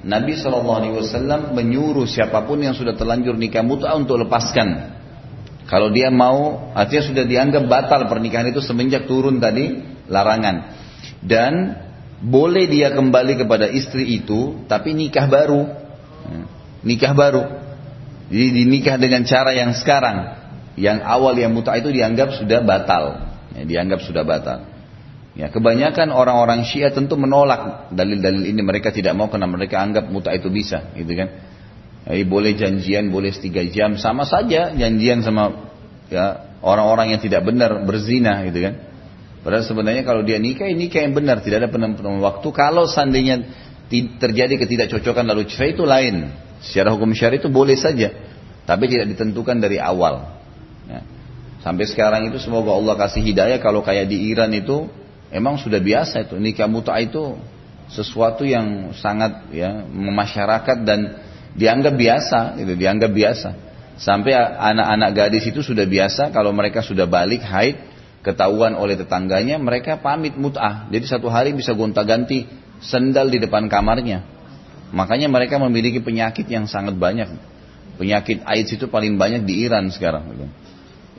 Nabi SAW menyuruh siapa pun yang sudah terlanjur nikah muta untuk lepaskan. Kalau dia mau, artinya sudah dianggap batal pernikahan itu semenjak turun tadi larangan. Dan boleh dia kembali kepada istri itu, tapi nikah baru. Nikah baru. Jadi dinikah dengan cara yang sekarang. Yang awal yang muta itu dianggap sudah batal. Ya, dianggap sudah batal. Ya, kebanyakan orang-orang Syiah tentu menolak dalil-dalil ini mereka tidak mau karena mereka anggap muta itu bisa, gitu kan? Eh, boleh janjian, boleh tiga jam, sama saja janjian sama ya orang-orang yang tidak benar berzina, gitu kan? Padahal sebenarnya kalau dia nikah, ini nikah yang benar, tidak ada penentuan waktu. Kalau seandainya terjadi ketidakcocokan lalu cerai itu lain. Secara hukum syari itu boleh saja, tapi tidak ditentukan dari awal. Ya. Sampai sekarang itu semoga Allah kasih hidayah kalau kayak di Iran itu emang sudah biasa itu nikah muta itu sesuatu yang sangat ya memasyarakat dan dianggap biasa gitu dianggap biasa sampai anak-anak gadis itu sudah biasa kalau mereka sudah balik haid ketahuan oleh tetangganya mereka pamit mut'ah jadi satu hari bisa gonta-ganti sendal di depan kamarnya makanya mereka memiliki penyakit yang sangat banyak penyakit AIDS itu paling banyak di Iran sekarang gitu.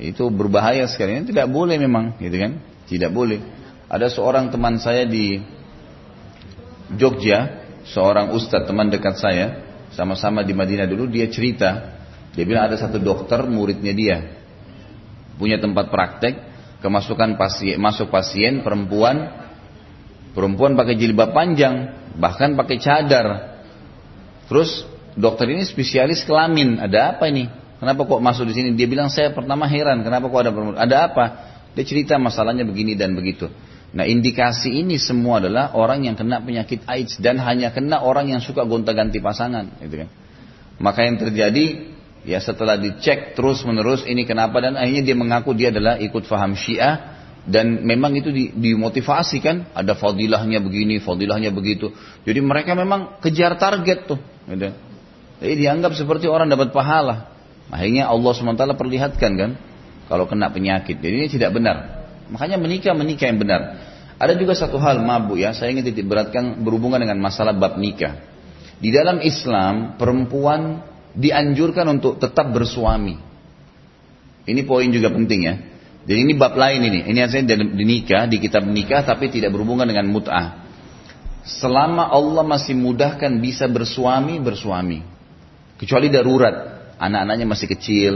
Itu berbahaya sekali. Ini tidak boleh memang, gitu kan? Tidak boleh. Ada seorang teman saya di Jogja, seorang ustadz teman dekat saya, sama-sama di Madinah dulu, dia cerita, dia bilang ada satu dokter muridnya dia, punya tempat praktek, kemasukan pasien, masuk pasien perempuan, perempuan pakai jilbab panjang, bahkan pakai cadar. Terus dokter ini spesialis kelamin, ada apa ini? Kenapa kok masuk di sini? Dia bilang saya pertama heran, kenapa kok ada ada apa? Dia cerita masalahnya begini dan begitu. Nah indikasi ini semua adalah orang yang kena penyakit AIDS dan hanya kena orang yang suka gonta-ganti pasangan, gitu kan. Maka yang terjadi ya setelah dicek terus menerus ini kenapa dan akhirnya dia mengaku dia adalah ikut faham Syiah dan memang itu di, dimotivasi kan ada fadilahnya begini, fadilahnya begitu. Jadi mereka memang kejar target tuh, gitu. Jadi dianggap seperti orang dapat pahala. Akhirnya Allah SWT perlihatkan kan, kalau kena penyakit. Jadi ini tidak benar. Makanya menikah menikah yang benar. Ada juga satu hal mabuk ya, saya ingin titik beratkan berhubungan dengan masalah bab nikah. Di dalam Islam, perempuan dianjurkan untuk tetap bersuami. Ini poin juga penting ya. Jadi ini bab lain ini. Ini artinya di nikah, di kitab nikah tapi tidak berhubungan dengan mut'ah. Selama Allah masih mudahkan bisa bersuami, bersuami. Kecuali darurat anak-anaknya masih kecil,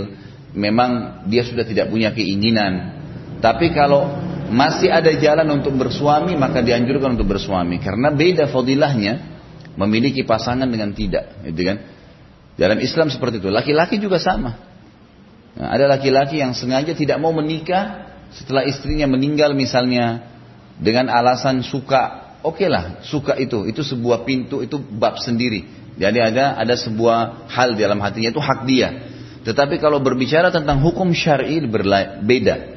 memang dia sudah tidak punya keinginan. Tapi kalau masih ada jalan untuk bersuami, maka dianjurkan untuk bersuami. Karena beda fadilahnya memiliki pasangan dengan tidak, gitu kan? Dalam Islam seperti itu. Laki-laki juga sama. Nah, ada laki-laki yang sengaja tidak mau menikah setelah istrinya meninggal misalnya dengan alasan suka. Oke okay lah, suka itu, itu sebuah pintu, itu bab sendiri. Jadi ada ada sebuah hal di dalam hatinya itu hak dia. Tetapi kalau berbicara tentang hukum syar'i beda.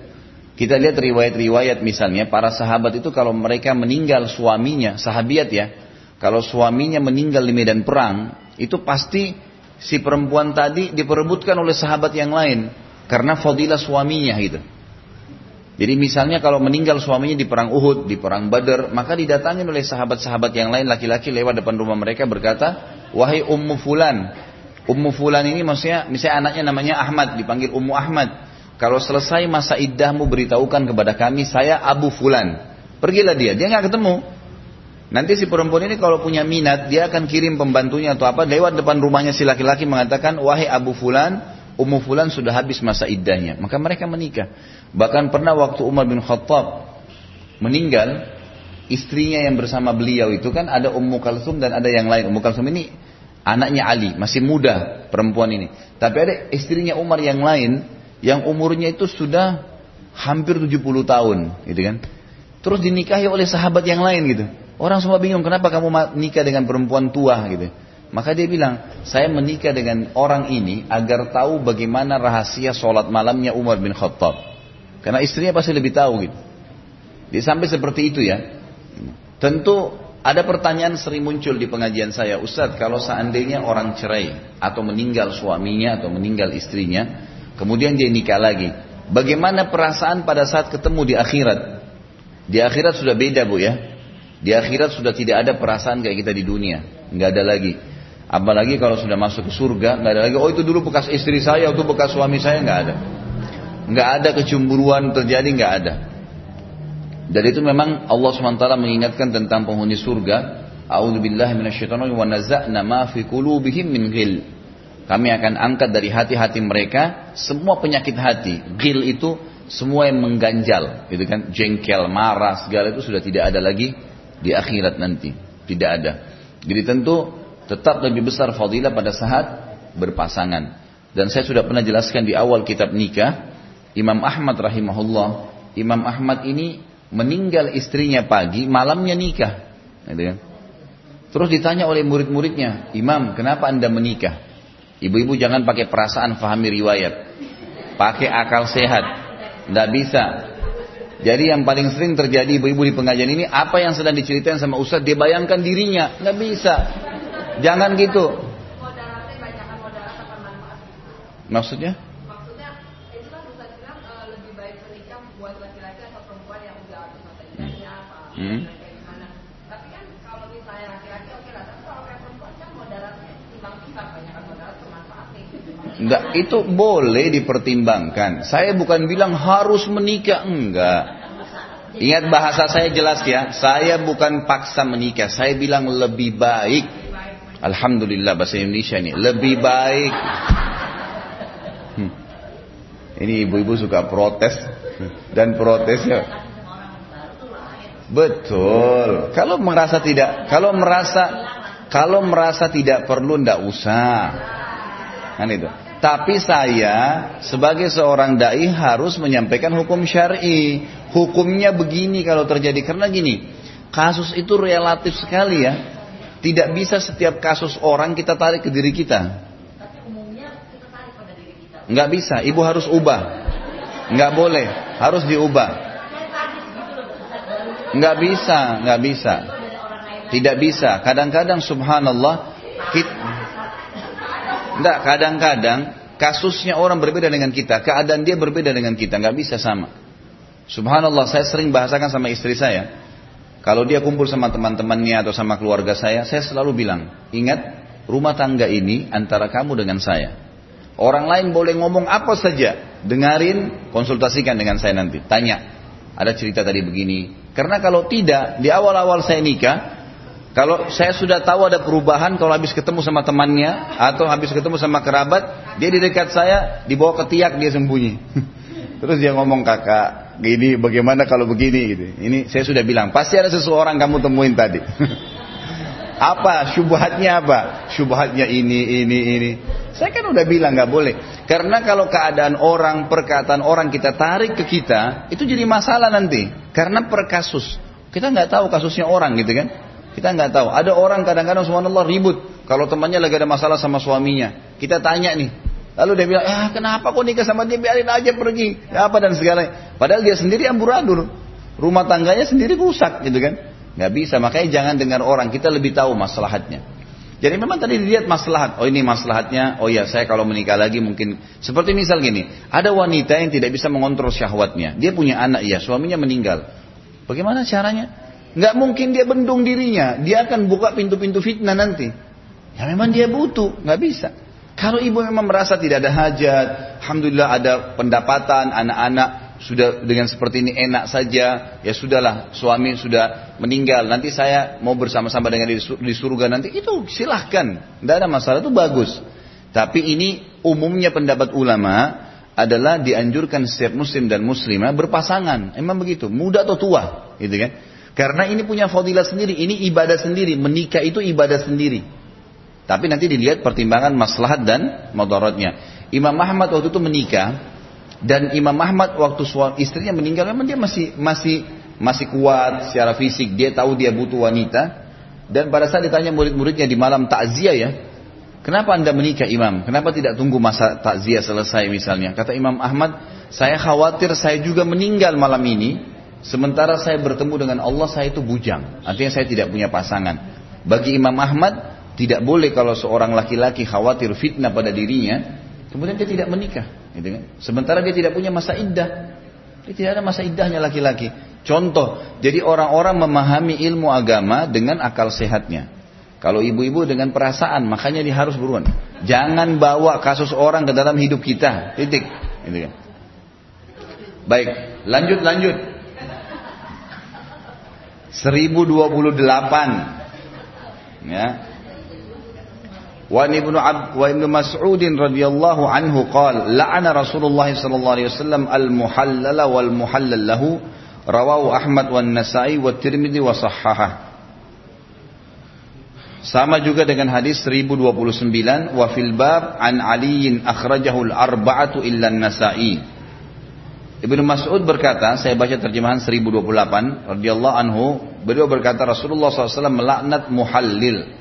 Kita lihat riwayat-riwayat misalnya para sahabat itu kalau mereka meninggal suaminya, sahabiat ya, kalau suaminya meninggal di medan perang, itu pasti si perempuan tadi diperebutkan oleh sahabat yang lain karena fadilah suaminya gitu. Jadi misalnya kalau meninggal suaminya di perang Uhud, di perang Badar, maka didatangi oleh sahabat-sahabat yang lain laki-laki lewat depan rumah mereka berkata, wahai Ummu Fulan. Ummu Fulan ini maksudnya, misalnya anaknya namanya Ahmad, dipanggil Ummu Ahmad. Kalau selesai masa iddahmu beritahukan kepada kami, saya Abu Fulan. Pergilah dia, dia nggak ketemu. Nanti si perempuan ini kalau punya minat, dia akan kirim pembantunya atau apa, lewat depan rumahnya si laki-laki mengatakan, wahai Abu Fulan, Ummu Fulan sudah habis masa iddahnya. Maka mereka menikah. Bahkan pernah waktu Umar bin Khattab meninggal, istrinya yang bersama beliau itu kan ada Ummu Kalsum dan ada yang lain. Ummu Kalsum ini anaknya Ali, masih muda perempuan ini. Tapi ada istrinya Umar yang lain, yang umurnya itu sudah hampir 70 tahun, gitu kan. Terus dinikahi oleh sahabat yang lain gitu. Orang semua bingung, kenapa kamu nikah dengan perempuan tua gitu. Maka dia bilang, saya menikah dengan orang ini agar tahu bagaimana rahasia sholat malamnya Umar bin Khattab. Karena istrinya pasti lebih tahu gitu. Dia sampai seperti itu ya. Tentu ada pertanyaan sering muncul di pengajian saya, Ustadz kalau seandainya orang cerai atau meninggal suaminya atau meninggal istrinya, kemudian dia nikah lagi, bagaimana perasaan pada saat ketemu di akhirat? Di akhirat sudah beda bu ya. Di akhirat sudah tidak ada perasaan kayak kita di dunia, nggak ada lagi. Apalagi kalau sudah masuk ke surga, nggak ada lagi. Oh itu dulu bekas istri saya, itu bekas suami saya, nggak ada. Nggak ada kecemburuan terjadi, nggak ada. Dan itu memang Allah swt mengingatkan tentang penghuni surga. A'udzubillahi minasyaitonir wa naza'na ma fi qulubihim min ghil. Kami akan angkat dari hati-hati mereka semua penyakit hati. Ghil itu semua yang mengganjal, gitu kan? Jengkel, marah, segala itu sudah tidak ada lagi di akhirat nanti. Tidak ada. Jadi tentu tetap lebih besar fadilah pada saat berpasangan. Dan saya sudah pernah jelaskan di awal kitab nikah, Imam Ahmad rahimahullah, Imam Ahmad ini meninggal istrinya pagi, malamnya nikah. Gitu kan? Terus ditanya oleh murid-muridnya, Imam, kenapa anda menikah? Ibu-ibu jangan pakai perasaan fahami riwayat. Pakai akal sehat. Tidak bisa. Jadi yang paling sering terjadi ibu-ibu di pengajian ini, apa yang sedang diceritain sama Ustadz, dia bayangkan dirinya. Nggak bisa. Jangan gitu. Maksudnya? Maksudnya itu kan Ustaz bilang uh, lebih baik menikah buat laki-laki atau perempuan yang udah masa iddahnya apa hmm. kayak gimana. Tapi kan kalau misalnya laki-laki oke lah, tapi kalau kayak perempuan kan modalnya timbang-timbang banyak kan modal bermanfaatnya. Enggak, itu boleh dipertimbangkan. Saya bukan bilang harus menikah, enggak. Ingat bahasa saya jelas ya, saya bukan paksa menikah, saya bilang lebih baik Alhamdulillah bahasa Indonesia ini lebih baik. Hmm. Ini ibu-ibu suka protes dan protesnya betul. Kalau merasa tidak, kalau merasa kalau merasa tidak perlu ndak usah. Kan itu. Tapi saya sebagai seorang dai harus menyampaikan hukum syar'i. Hukumnya begini kalau terjadi karena gini. Kasus itu relatif sekali ya. Tidak bisa setiap kasus orang kita tarik ke diri kita. Nggak bisa, ibu harus ubah. Nggak boleh, harus diubah. Nggak bisa, nggak bisa. Tidak bisa. Kadang-kadang subhanallah, kita, enggak, kadang-kadang kasusnya orang berbeda dengan kita, keadaan dia berbeda dengan kita, nggak bisa sama. Subhanallah, saya sering bahasakan sama istri saya. Kalau dia kumpul sama teman-temannya atau sama keluarga saya, saya selalu bilang, ingat rumah tangga ini antara kamu dengan saya. Orang lain boleh ngomong apa saja, dengarin, konsultasikan dengan saya nanti. Tanya, ada cerita tadi begini. Karena kalau tidak, di awal-awal saya nikah, kalau saya sudah tahu ada perubahan, kalau habis ketemu sama temannya atau habis ketemu sama kerabat, dia di dekat saya, dibawa ke tiak dia sembunyi. Terus dia ngomong kakak, gini bagaimana kalau begini gitu. Ini saya sudah bilang, pasti ada seseorang kamu temuin tadi. apa syubhatnya apa? Syubhatnya ini ini ini. Saya kan udah bilang nggak boleh. Karena kalau keadaan orang, perkataan orang kita tarik ke kita, itu jadi masalah nanti. Karena per kasus. Kita nggak tahu kasusnya orang gitu kan. Kita nggak tahu. Ada orang kadang-kadang subhanallah ribut. Kalau temannya lagi ada masalah sama suaminya. Kita tanya nih, Lalu dia bilang, ah kenapa kok nikah sama dia, biarin aja pergi. Ya, apa dan segala. Padahal dia sendiri amburadul. Rumah tangganya sendiri rusak gitu kan. Gak bisa, makanya jangan dengar orang, kita lebih tahu masalahnya. Jadi memang tadi dilihat maslahat. Oh ini maslahatnya. Oh ya saya kalau menikah lagi mungkin seperti misal gini. Ada wanita yang tidak bisa mengontrol syahwatnya. Dia punya anak ya, suaminya meninggal. Bagaimana caranya? Gak mungkin dia bendung dirinya. Dia akan buka pintu-pintu fitnah nanti. Ya memang dia butuh, Gak bisa. Kalau ibu memang merasa tidak ada hajat, alhamdulillah ada pendapatan, anak-anak sudah dengan seperti ini enak saja, ya sudahlah, suami sudah meninggal, nanti saya mau bersama-sama dengan di surga nanti, itu silahkan, tidak ada masalah, itu bagus. Tapi ini umumnya pendapat ulama adalah dianjurkan setiap muslim dan muslimah berpasangan. Emang begitu, muda atau tua, gitu kan? Karena ini punya fadilah sendiri, ini ibadah sendiri, menikah itu ibadah sendiri. Tapi nanti dilihat pertimbangan maslahat dan madaratnya. Imam Ahmad waktu itu menikah dan Imam Ahmad waktu suami istrinya meninggal memang dia masih masih masih kuat secara fisik, dia tahu dia butuh wanita. Dan pada saat ditanya murid-muridnya di malam takziah ya, kenapa anda menikah imam? Kenapa tidak tunggu masa takziah selesai misalnya? Kata Imam Ahmad, saya khawatir saya juga meninggal malam ini, sementara saya bertemu dengan Allah saya itu bujang. Artinya saya tidak punya pasangan. Bagi Imam Ahmad, tidak boleh kalau seorang laki-laki khawatir fitnah pada dirinya, kemudian dia tidak menikah. Gitu kan? Sementara dia tidak punya masa iddah. Dia tidak ada masa iddahnya laki-laki. Contoh, jadi orang-orang memahami ilmu agama dengan akal sehatnya. Kalau ibu-ibu dengan perasaan, makanya dia harus buruan. Jangan bawa kasus orang ke dalam hidup kita. Titik. Gitu kan? Baik, lanjut lanjut. 1028 ya. Wan ibnu Ab wa ibnu Mas'ud radhiyallahu anhu qala la'ana Rasulullah sallallahu alaihi wasallam al-muhallala wal muhallal lahu. Rawahu Ahmad wan Nasa'i wa Tirmidzi wa sahaha Sama juga dengan hadis 1029 wa fil bab an Aliin akhrajahul arba'atu illa an-Nasa'i. Ibnu Mas'ud berkata, saya baca terjemahan 1028 radhiyallahu anhu, beliau berkata Rasulullah SAW melaknat muhallil.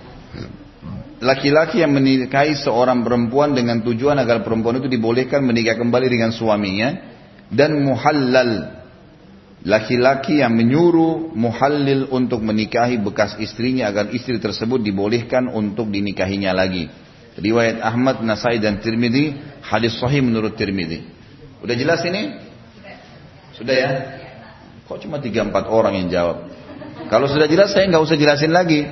Laki-laki yang menikahi seorang perempuan dengan tujuan agar perempuan itu dibolehkan menikah kembali dengan suaminya dan muhallal. Laki-laki yang menyuruh muhallil untuk menikahi bekas istrinya agar istri tersebut dibolehkan untuk dinikahinya lagi. Riwayat Ahmad, Nasai dan Tirmidzi hadis sahih menurut Tirmidzi. Udah jelas ini? Sudah ya? kok cuma 3-4 orang yang jawab kalau sudah jelas saya nggak usah jelasin lagi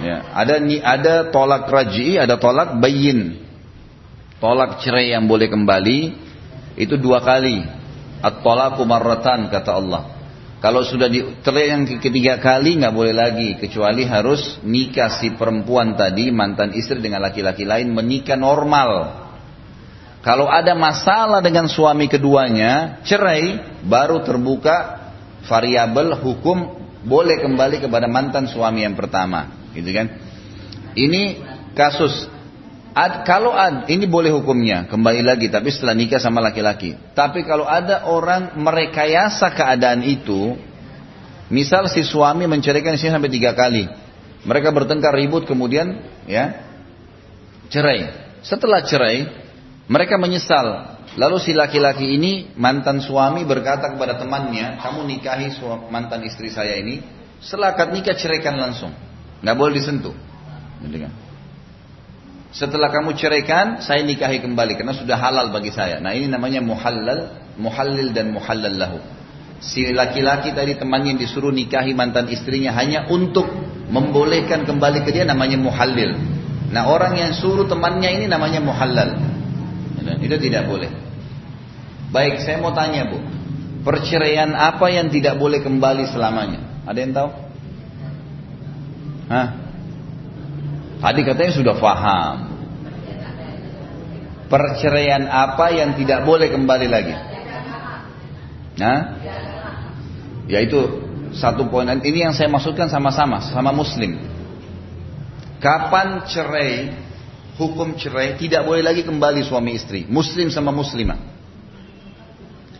Ya, ada ada tolak raj'i, ada tolak bayin. Tolak cerai yang boleh kembali itu dua kali. At-talaqu marratan kata Allah. Kalau sudah di cerai yang ketiga kali nggak boleh lagi kecuali harus nikah si perempuan tadi mantan istri dengan laki-laki lain menikah normal. Kalau ada masalah dengan suami keduanya, cerai baru terbuka variabel hukum boleh kembali kepada mantan suami yang pertama gitu kan? Ini kasus ad, kalau ad, ini boleh hukumnya kembali lagi tapi setelah nikah sama laki-laki. Tapi kalau ada orang merekayasa keadaan itu, misal si suami menceraikan istrinya sampai tiga kali, mereka bertengkar ribut kemudian ya cerai. Setelah cerai, mereka menyesal. Lalu si laki-laki ini mantan suami berkata kepada temannya, kamu nikahi mantan istri saya ini, setelah akad nikah ceraikan langsung nggak boleh disentuh. Gitu kan? Setelah kamu ceraikan, saya nikahi kembali karena sudah halal bagi saya. Nah ini namanya muhallal, muhallil dan muhallal lahu. Si laki-laki tadi temannya disuruh nikahi mantan istrinya hanya untuk membolehkan kembali ke dia namanya muhallil. Nah orang yang suruh temannya ini namanya muhallal. Itu tidak boleh. Baik, saya mau tanya bu, perceraian apa yang tidak boleh kembali selamanya? Ada yang tahu? Hah? Tadi katanya sudah faham. Perceraian apa yang tidak boleh kembali lagi? Nah, yaitu satu poin. Ini yang saya maksudkan sama-sama, sama Muslim. Kapan cerai, hukum cerai tidak boleh lagi kembali suami istri, Muslim sama Muslimah.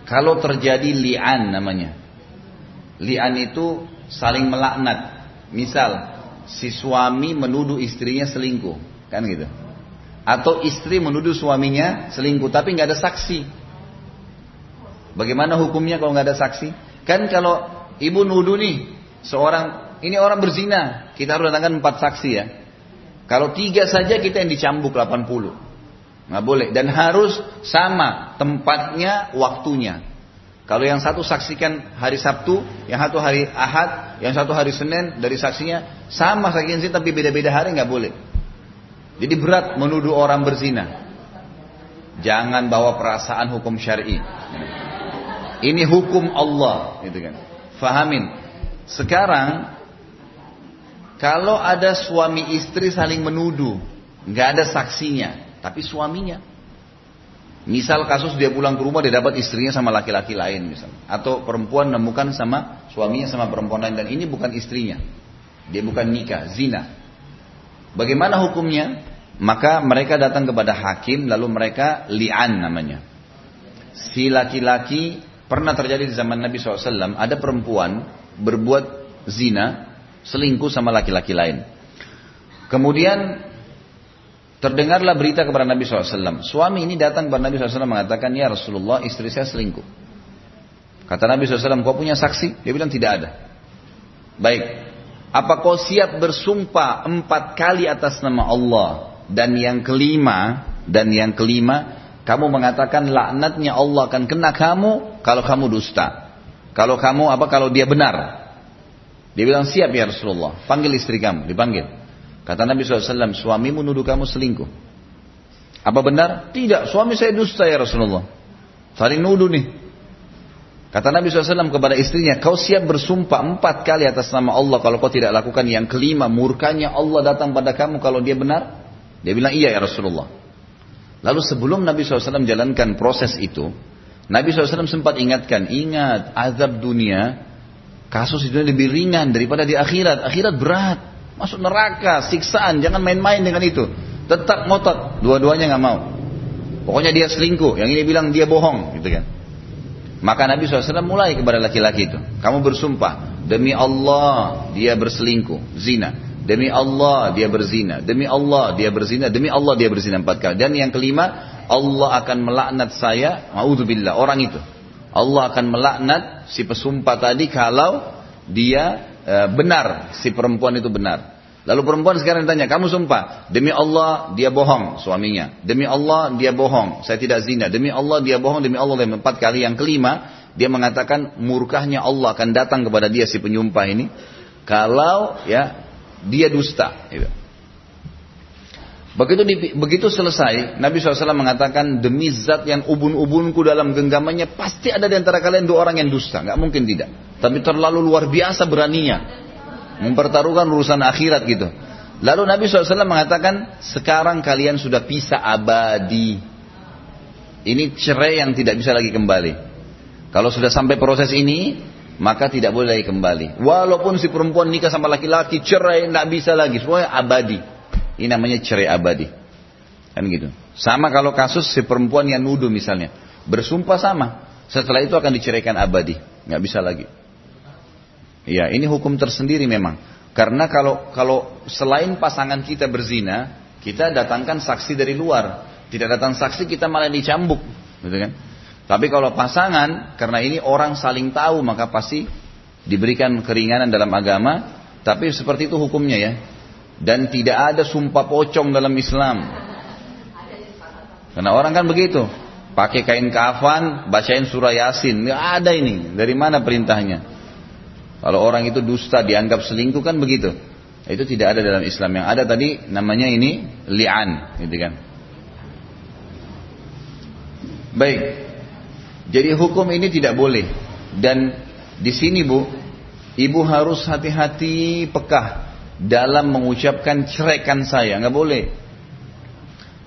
Kalau terjadi li'an namanya. Li'an itu saling melaknat. Misal, si suami menuduh istrinya selingkuh, kan gitu. Atau istri menuduh suaminya selingkuh, tapi nggak ada saksi. Bagaimana hukumnya kalau nggak ada saksi? Kan kalau ibu nuduh nih seorang ini orang berzina, kita harus datangkan empat saksi ya. Kalau tiga saja kita yang dicambuk 80. Nggak boleh. Dan harus sama tempatnya, waktunya. Kalau yang satu saksikan hari Sabtu, yang satu hari Ahad, yang satu hari Senin dari saksinya sama saksinya tapi beda-beda hari nggak boleh. Jadi berat menuduh orang berzina. Jangan bawa perasaan hukum syar'i. Ini hukum Allah, gitu kan. Fahamin. Sekarang kalau ada suami istri saling menuduh, nggak ada saksinya, tapi suaminya. Misal kasus dia pulang ke rumah dia dapat istrinya sama laki-laki lain misal, atau perempuan nemukan sama suaminya sama perempuan lain dan ini bukan istrinya, dia bukan nikah, zina. Bagaimana hukumnya? Maka mereka datang kepada hakim lalu mereka li'an namanya. Si laki-laki pernah terjadi di zaman Nabi SAW ada perempuan berbuat zina selingkuh sama laki-laki lain. Kemudian terdengarlah berita kepada Nabi SAW. Suami ini datang kepada Nabi SAW mengatakan, Ya Rasulullah istri saya selingkuh. Kata Nabi SAW, kau punya saksi? Dia bilang tidak ada. Baik, apa kau siap bersumpah empat kali atas nama Allah dan yang kelima dan yang kelima kamu mengatakan laknatnya Allah akan kena kamu kalau kamu dusta. Kalau kamu apa kalau dia benar. Dia bilang siap ya Rasulullah. Panggil istri kamu, dipanggil. Kata Nabi SAW, suamimu nuduh kamu selingkuh. Apa benar? Tidak, suami saya dusta ya Rasulullah. Saling nuduh nih. Kata Nabi SAW kepada istrinya, kau siap bersumpah empat kali atas nama Allah kalau kau tidak lakukan yang kelima, murkanya Allah datang pada kamu kalau dia benar? Dia bilang, iya ya Rasulullah. Lalu sebelum Nabi SAW jalankan proses itu, Nabi SAW sempat ingatkan, ingat azab dunia Kasus itu lebih ringan daripada di akhirat. Akhirat berat. Masuk neraka, siksaan. Jangan main-main dengan itu. Tetap ngotot. Dua-duanya nggak mau. Pokoknya dia selingkuh. Yang ini bilang dia bohong. Gitu kan. Maka Nabi SAW mulai kepada laki-laki itu. Kamu bersumpah. Demi Allah dia berselingkuh. Zina. Demi Allah dia berzina. Demi Allah dia berzina. Demi Allah dia berzina empat kali. Dan yang kelima. Allah akan melaknat saya. Ma'udzubillah. Orang itu. Allah akan melaknat si pesumpah tadi kalau dia e, benar, si perempuan itu benar. Lalu perempuan sekarang ditanya, kamu sumpah, demi Allah dia bohong suaminya, demi Allah dia bohong, saya tidak zina, demi Allah dia bohong, demi Allah yang empat kali. Yang kelima, dia mengatakan murkahnya Allah akan datang kepada dia si penyumpah ini, kalau ya dia dusta. Gitu. Begitu di, begitu selesai, Nabi SAW mengatakan demi zat yang ubun-ubunku dalam genggamannya pasti ada di antara kalian dua orang yang dusta, nggak mungkin tidak. Tapi terlalu luar biasa beraninya mempertaruhkan urusan akhirat gitu. Lalu Nabi SAW mengatakan sekarang kalian sudah pisah abadi. Ini cerai yang tidak bisa lagi kembali. Kalau sudah sampai proses ini, maka tidak boleh lagi kembali. Walaupun si perempuan nikah sama laki-laki cerai, tidak bisa lagi, semuanya abadi. Ini namanya cerai abadi. Kan gitu. Sama kalau kasus si perempuan yang nuduh misalnya. Bersumpah sama. Setelah itu akan diceraikan abadi. Nggak bisa lagi. Ya, ini hukum tersendiri memang. Karena kalau kalau selain pasangan kita berzina, kita datangkan saksi dari luar. Tidak datang saksi kita malah dicambuk, gitu kan? Tapi kalau pasangan, karena ini orang saling tahu, maka pasti diberikan keringanan dalam agama. Tapi seperti itu hukumnya ya. Dan tidak ada sumpah pocong dalam Islam. Karena orang kan begitu. Pakai kain kafan, bacain surah yasin. Nggak ada ini. Dari mana perintahnya? Kalau orang itu dusta, dianggap selingkuh kan begitu. Itu tidak ada dalam Islam. Yang ada tadi namanya ini li'an. Gitu kan. Baik. Jadi hukum ini tidak boleh. Dan di sini bu, ibu harus hati-hati pekah dalam mengucapkan ceraikan saya, nggak boleh.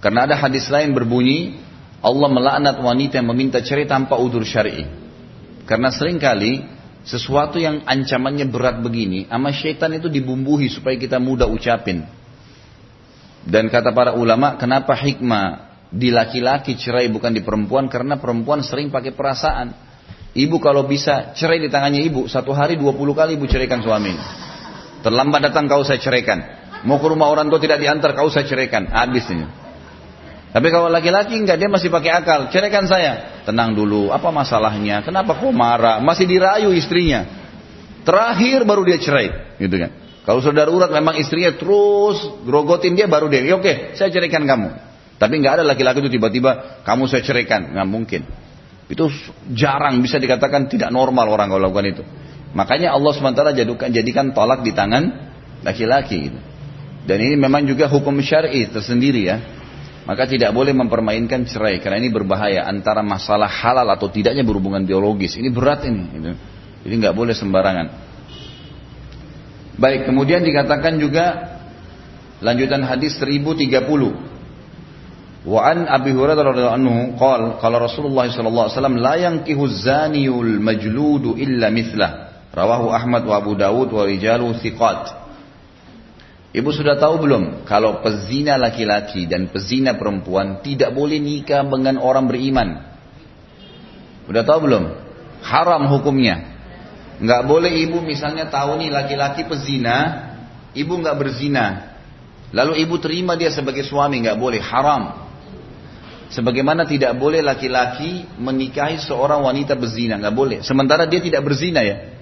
Karena ada hadis lain berbunyi, Allah melaknat wanita yang meminta cerai tanpa udur syar'i. Karena sering kali sesuatu yang ancamannya berat begini, sama syaitan itu dibumbuhi supaya kita mudah ucapin. Dan kata para ulama, kenapa hikmah di laki-laki cerai bukan di perempuan? Karena perempuan sering pakai perasaan. Ibu kalau bisa cerai di tangannya ibu, satu hari dua puluh kali ibu ceraikan suami. Terlambat datang kau saya ceraikan. Mau ke rumah orang tua tidak diantar kau saya ceraikan. Habis ini. Tapi kalau laki-laki enggak dia masih pakai akal. Ceraikan saya. Tenang dulu. Apa masalahnya? Kenapa kau marah? Masih dirayu istrinya. Terakhir baru dia cerai. Gitu kan. Kalau sudah darurat memang istrinya terus grogotin dia baru dia. Ya, Oke, saya ceraikan kamu. Tapi nggak ada laki-laki itu tiba-tiba kamu saya ceraikan. Nggak mungkin. Itu jarang bisa dikatakan tidak normal orang kalau lakukan itu. Makanya Allah SWT jadikan, jadikan tolak di tangan laki-laki. Dan ini memang juga hukum syar'i tersendiri ya. Maka tidak boleh mempermainkan cerai karena ini berbahaya antara masalah halal atau tidaknya berhubungan biologis. Ini berat ini. Gitu. Jadi nggak boleh sembarangan. Baik, kemudian dikatakan juga Lanjutan hadis 1030. Wa an Abi Hurairah radhiyallahu anhu qala qala Rasulullah sallallahu alaihi wasallam la yankihu zaniyul majludu illa mithlah. Rawahu Ahmad wa Abu Dawud wa rijalu thiqat. Ibu sudah tahu belum kalau pezina laki-laki dan pezina perempuan tidak boleh nikah dengan orang beriman? Sudah tahu belum? Haram hukumnya. Nggak boleh ibu misalnya tahu nih laki-laki pezina, ibu nggak berzina. Lalu ibu terima dia sebagai suami nggak boleh, haram. Sebagaimana tidak boleh laki-laki menikahi seorang wanita berzina, nggak boleh. Sementara dia tidak berzina ya,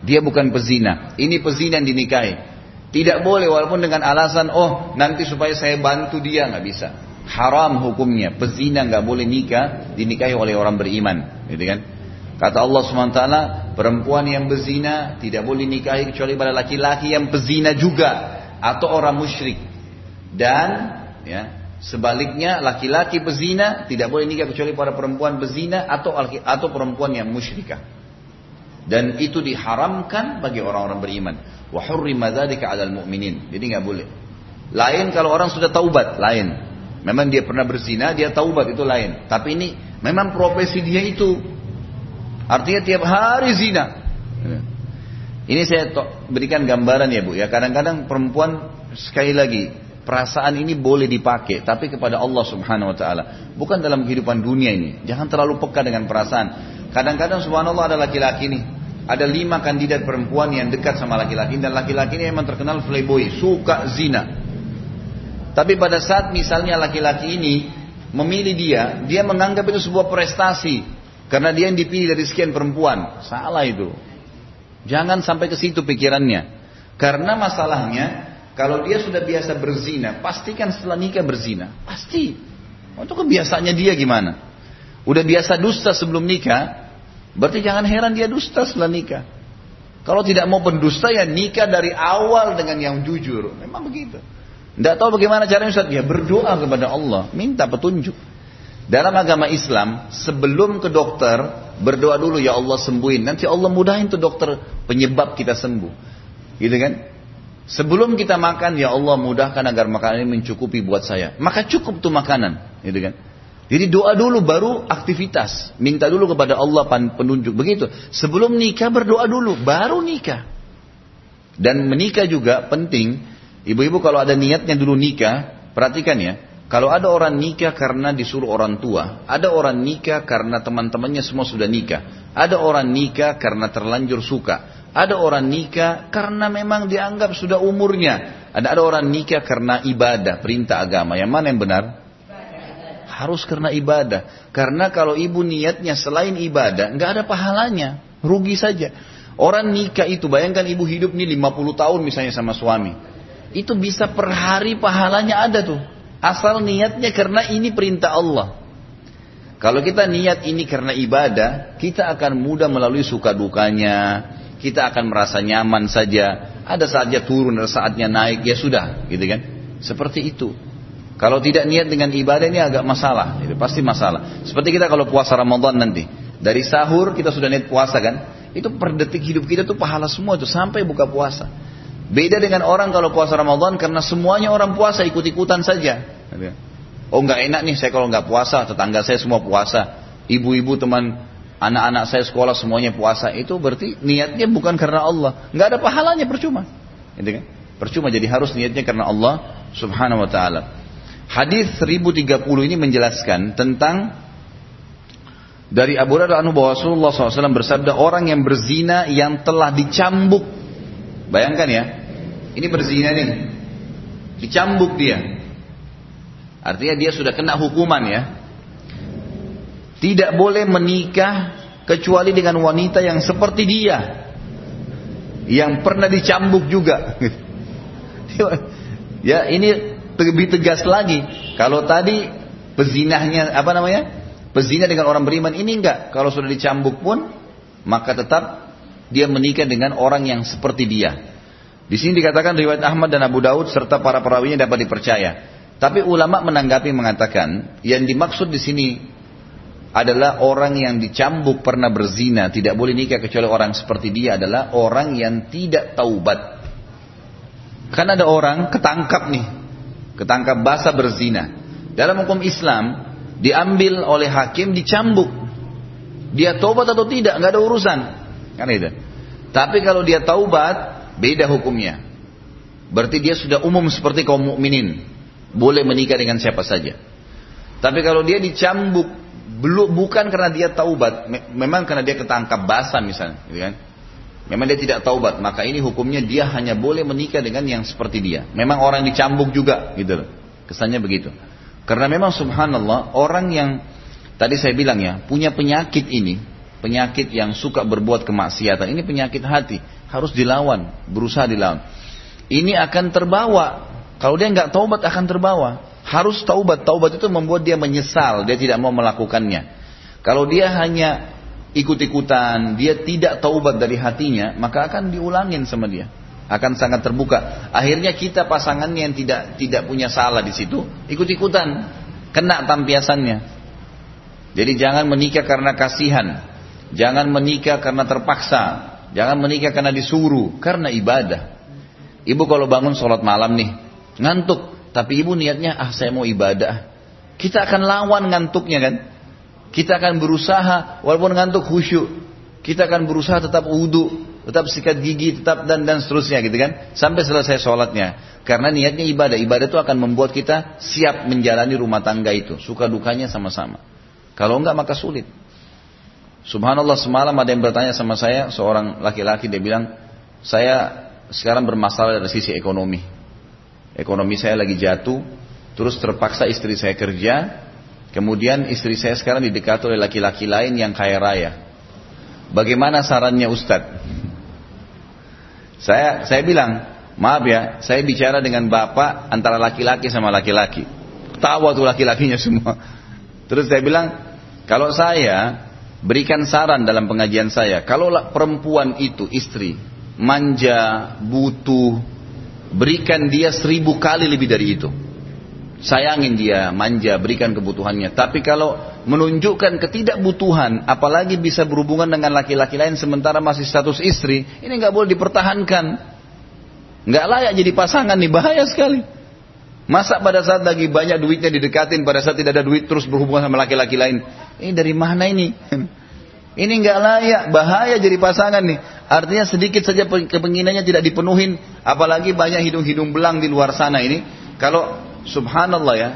dia bukan pezina. Ini pezina yang dinikahi. Tidak boleh walaupun dengan alasan oh nanti supaya saya bantu dia nggak bisa. Haram hukumnya. Pezina nggak boleh nikah dinikahi oleh orang beriman, gitu kan? Kata Allah SWT, perempuan yang berzina tidak boleh nikahi kecuali pada laki-laki yang pezina juga atau orang musyrik. Dan ya, sebaliknya laki-laki pezina tidak boleh nikah kecuali pada perempuan bezina atau atau perempuan yang musyrikah. Dan itu diharamkan bagi orang-orang beriman. Wa hurrima dzalika mu'minin. Jadi nggak boleh. Lain kalau orang sudah taubat, lain. Memang dia pernah berzina, dia taubat itu lain. Tapi ini memang profesi dia itu. Artinya tiap hari zina. Ini saya berikan gambaran ya Bu ya. Kadang-kadang perempuan sekali lagi perasaan ini boleh dipakai tapi kepada Allah Subhanahu wa taala, bukan dalam kehidupan dunia ini. Jangan terlalu peka dengan perasaan. Kadang-kadang subhanallah ada laki-laki nih ada lima kandidat perempuan yang dekat sama laki-laki dan laki-laki ini memang terkenal playboy, suka zina. Tapi pada saat misalnya laki-laki ini memilih dia, dia menganggap itu sebuah prestasi karena dia yang dipilih dari sekian perempuan. Salah itu. Jangan sampai ke situ pikirannya. Karena masalahnya kalau dia sudah biasa berzina, pastikan setelah nikah berzina. Pasti. Itu kebiasaannya dia gimana? Udah biasa dusta sebelum nikah, Berarti jangan heran dia dusta setelah nikah. Kalau tidak mau pendusta ya nikah dari awal dengan yang jujur. Memang begitu. Tidak tahu bagaimana caranya Ustaz? Ya berdoa kepada Allah. Minta petunjuk. Dalam agama Islam, sebelum ke dokter, berdoa dulu ya Allah sembuhin. Nanti Allah mudahin tuh dokter penyebab kita sembuh. Gitu kan? Sebelum kita makan, ya Allah mudahkan agar makanan ini mencukupi buat saya. Maka cukup tuh makanan. Gitu kan? Jadi doa dulu baru aktivitas. Minta dulu kepada Allah penunjuk. Begitu. Sebelum nikah berdoa dulu. Baru nikah. Dan menikah juga penting. Ibu-ibu kalau ada niatnya dulu nikah. Perhatikan ya. Kalau ada orang nikah karena disuruh orang tua. Ada orang nikah karena teman-temannya semua sudah nikah. Ada orang nikah karena terlanjur suka. Ada orang nikah karena memang dianggap sudah umurnya. Ada, ada orang nikah karena ibadah, perintah agama. Yang mana yang benar? Harus karena ibadah. Karena kalau ibu niatnya selain ibadah, nggak ada pahalanya. Rugi saja. Orang nikah itu, bayangkan ibu hidup nih 50 tahun misalnya sama suami. Itu bisa per hari pahalanya ada tuh. Asal niatnya karena ini perintah Allah. Kalau kita niat ini karena ibadah, kita akan mudah melalui suka dukanya. Kita akan merasa nyaman saja. Ada saatnya turun, ada saatnya naik, ya sudah, gitu kan? Seperti itu. Kalau tidak niat dengan ibadah ini agak masalah, itu pasti masalah. Seperti kita kalau puasa Ramadan nanti, dari sahur kita sudah niat puasa kan, itu per detik hidup kita tuh pahala semua itu sampai buka puasa. Beda dengan orang kalau puasa Ramadan karena semuanya orang puasa ikut-ikutan saja. Oh nggak enak nih saya kalau nggak puasa, tetangga saya semua puasa, ibu-ibu teman anak-anak saya sekolah semuanya puasa itu berarti niatnya bukan karena Allah, nggak ada pahalanya percuma, gitu kan? Percuma jadi harus niatnya karena Allah Subhanahu Wa Taala. Hadis 1030 ini menjelaskan tentang dari Abu Hurairah anu bahwa Rasulullah SAW bersabda orang yang berzina yang telah dicambuk. Bayangkan ya, ini berzina nih, dicambuk dia. Artinya dia sudah kena hukuman ya. Tidak boleh menikah kecuali dengan wanita yang seperti dia. Yang pernah dicambuk juga. ya ini lebih tegas lagi. Kalau tadi pezinahnya apa namanya? Pezina dengan orang beriman ini enggak. Kalau sudah dicambuk pun maka tetap dia menikah dengan orang yang seperti dia. Di sini dikatakan riwayat Ahmad dan Abu Daud serta para perawinya dapat dipercaya. Tapi ulama menanggapi mengatakan yang dimaksud di sini adalah orang yang dicambuk pernah berzina tidak boleh nikah kecuali orang seperti dia adalah orang yang tidak taubat. Kan ada orang ketangkap nih ketangkap basah berzina. Dalam hukum Islam diambil oleh hakim dicambuk. Dia taubat atau tidak nggak ada urusan. Kan itu. Tapi kalau dia taubat beda hukumnya. Berarti dia sudah umum seperti kaum mukminin. Boleh menikah dengan siapa saja. Tapi kalau dia dicambuk belum bukan karena dia taubat, memang karena dia ketangkap basah misalnya, gitu kan? Memang dia tidak taubat, maka ini hukumnya dia hanya boleh menikah dengan yang seperti dia. Memang orang dicambuk juga, gitu loh. Kesannya begitu. Karena memang subhanallah orang yang tadi saya bilang ya punya penyakit ini, penyakit yang suka berbuat kemaksiatan, ini penyakit hati harus dilawan, berusaha dilawan. Ini akan terbawa. Kalau dia nggak taubat akan terbawa. Harus taubat. Taubat itu membuat dia menyesal, dia tidak mau melakukannya. Kalau dia hanya ikut-ikutan, dia tidak taubat dari hatinya, maka akan diulangin sama dia. Akan sangat terbuka. Akhirnya kita pasangannya yang tidak tidak punya salah di situ, ikut-ikutan, kena tampiasannya. Jadi jangan menikah karena kasihan, jangan menikah karena terpaksa, jangan menikah karena disuruh, karena ibadah. Ibu kalau bangun sholat malam nih, ngantuk, tapi ibu niatnya ah saya mau ibadah. Kita akan lawan ngantuknya kan? Kita akan berusaha walaupun ngantuk khusyuk. Kita akan berusaha tetap wudhu, tetap sikat gigi, tetap dan dan seterusnya gitu kan. Sampai selesai sholatnya. Karena niatnya ibadah. Ibadah itu akan membuat kita siap menjalani rumah tangga itu. Suka dukanya sama-sama. Kalau enggak maka sulit. Subhanallah semalam ada yang bertanya sama saya, seorang laki-laki dia bilang, saya sekarang bermasalah dari sisi ekonomi. Ekonomi saya lagi jatuh, terus terpaksa istri saya kerja, Kemudian istri saya sekarang didekati oleh laki-laki lain yang kaya raya. Bagaimana sarannya Ustadz? Saya saya bilang, maaf ya, saya bicara dengan bapak antara laki-laki sama laki-laki. Tawa tuh laki-lakinya semua. Terus saya bilang, kalau saya berikan saran dalam pengajian saya, kalau perempuan itu istri manja, butuh, berikan dia seribu kali lebih dari itu sayangin dia, manja, berikan kebutuhannya. Tapi kalau menunjukkan ketidakbutuhan, apalagi bisa berhubungan dengan laki-laki lain sementara masih status istri, ini nggak boleh dipertahankan. Nggak layak jadi pasangan nih, bahaya sekali. Masa pada saat lagi banyak duitnya didekatin, pada saat tidak ada duit terus berhubungan sama laki-laki lain. Ini dari mana ini? Ini nggak layak, bahaya jadi pasangan nih. Artinya sedikit saja kepinginannya tidak dipenuhin, apalagi banyak hidung-hidung belang di luar sana ini. Kalau subhanallah ya,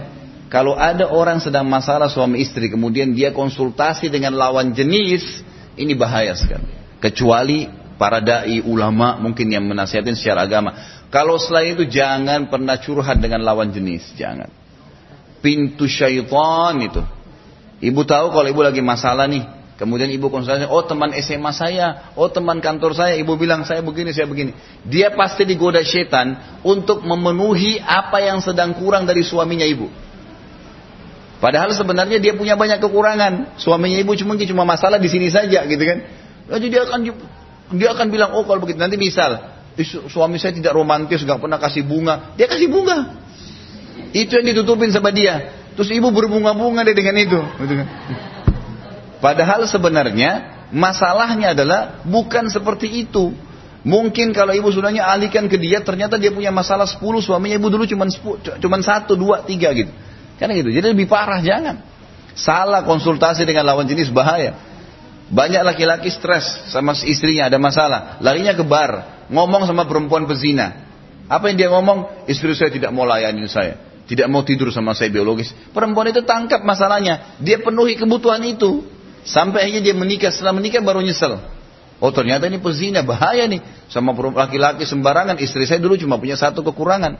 kalau ada orang sedang masalah suami istri, kemudian dia konsultasi dengan lawan jenis, ini bahaya sekali. Kecuali para dai ulama mungkin yang menasihatin secara agama. Kalau selain itu jangan pernah curhat dengan lawan jenis, jangan. Pintu syaitan itu. Ibu tahu kalau ibu lagi masalah nih, Kemudian ibu konsultasi, oh teman SMA saya, oh teman kantor saya, ibu bilang saya begini, saya begini. Dia pasti digoda setan untuk memenuhi apa yang sedang kurang dari suaminya ibu. Padahal sebenarnya dia punya banyak kekurangan. Suaminya ibu cuma cuma masalah di sini saja, gitu kan? Jadi dia akan dia akan bilang, oh kalau begitu nanti misal suami saya tidak romantis, nggak pernah kasih bunga, dia kasih bunga. Itu yang ditutupin sama dia. Terus ibu berbunga-bunga deh dengan itu, gitu kan? Padahal sebenarnya masalahnya adalah bukan seperti itu. Mungkin kalau ibu sudahnya alihkan ke dia, ternyata dia punya masalah 10, suaminya ibu dulu cuma satu, dua, tiga gitu. Karena gitu. Jadi lebih parah jangan. Salah konsultasi dengan lawan jenis bahaya. Banyak laki-laki stres sama istrinya ada masalah, larinya ke bar, ngomong sama perempuan pezina. Apa yang dia ngomong? Istri saya tidak mau layani saya, tidak mau tidur sama saya biologis. Perempuan itu tangkap masalahnya, dia penuhi kebutuhan itu. Sampai akhirnya dia menikah, setelah menikah baru nyesel. Oh ternyata ini pezina, bahaya nih. Sama laki-laki sembarangan, istri saya dulu cuma punya satu kekurangan.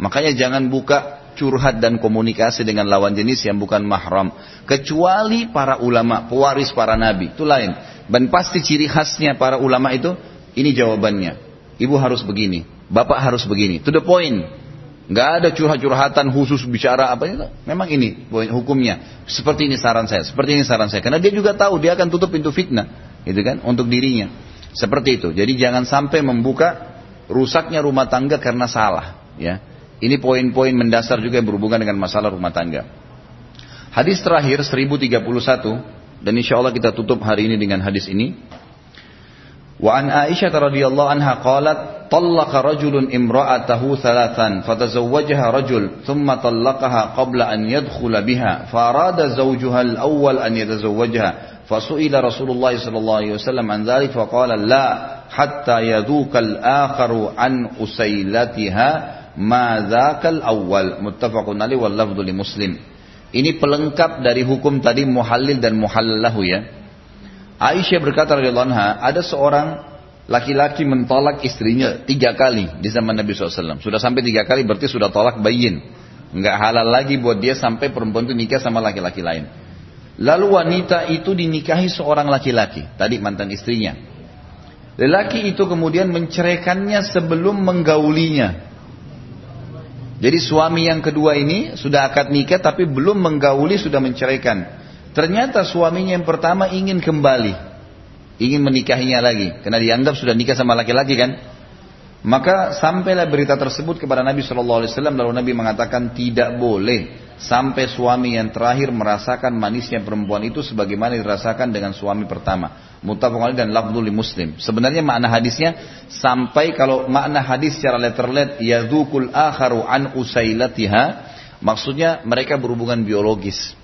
Makanya jangan buka curhat dan komunikasi dengan lawan jenis yang bukan mahram. Kecuali para ulama, pewaris para nabi. Itu lain. Dan pasti ciri khasnya para ulama itu, ini jawabannya. Ibu harus begini, bapak harus begini. To the point. Nggak ada curhat-curhatan khusus bicara apa itu. Memang ini hukumnya. Seperti ini saran saya. Seperti ini saran saya. Karena dia juga tahu dia akan tutup pintu fitnah, gitu kan, untuk dirinya. Seperti itu. Jadi jangan sampai membuka rusaknya rumah tangga karena salah. Ya. Ini poin-poin mendasar juga yang berhubungan dengan masalah rumah tangga. Hadis terakhir 1031 dan insya Allah kita tutup hari ini dengan hadis ini. وعن عائشة رضي الله عنها قالت طلق رجل امرأته ثلاثا فتزوجها رجل ثم طلقها قبل أن يدخل بها فأراد زوجها الأول أن يتزوجها فسئل رسول الله صلى الله عليه وسلم عن ذلك فقال لا حتى يذوق الآخر عن أسيلتها ما ذاك الأول متفق عليه واللفظ لمسلم Ini pelengkap dari hukum tadi muhallil dan muhallahu ya. Aisyah berkata radhiyallahu anha, ada seorang laki-laki mentolak istrinya tiga kali di zaman Nabi SAW. Sudah sampai tiga kali berarti sudah tolak bayin. Enggak halal lagi buat dia sampai perempuan itu nikah sama laki-laki lain. Lalu wanita itu dinikahi seorang laki-laki, tadi mantan istrinya. Lelaki itu kemudian menceraikannya sebelum menggaulinya. Jadi suami yang kedua ini sudah akad nikah tapi belum menggauli sudah menceraikan. Ternyata suaminya yang pertama ingin kembali. Ingin menikahinya lagi. Karena dianggap sudah nikah sama laki-laki kan. Maka sampailah berita tersebut kepada Nabi Shallallahu Alaihi Wasallam lalu Nabi mengatakan tidak boleh sampai suami yang terakhir merasakan manisnya perempuan itu sebagaimana dirasakan dengan suami pertama. Muttafaq dan lafzul muslim. Sebenarnya makna hadisnya sampai kalau makna hadis secara letterlet yadzukul akharu an usailatiha maksudnya mereka berhubungan biologis.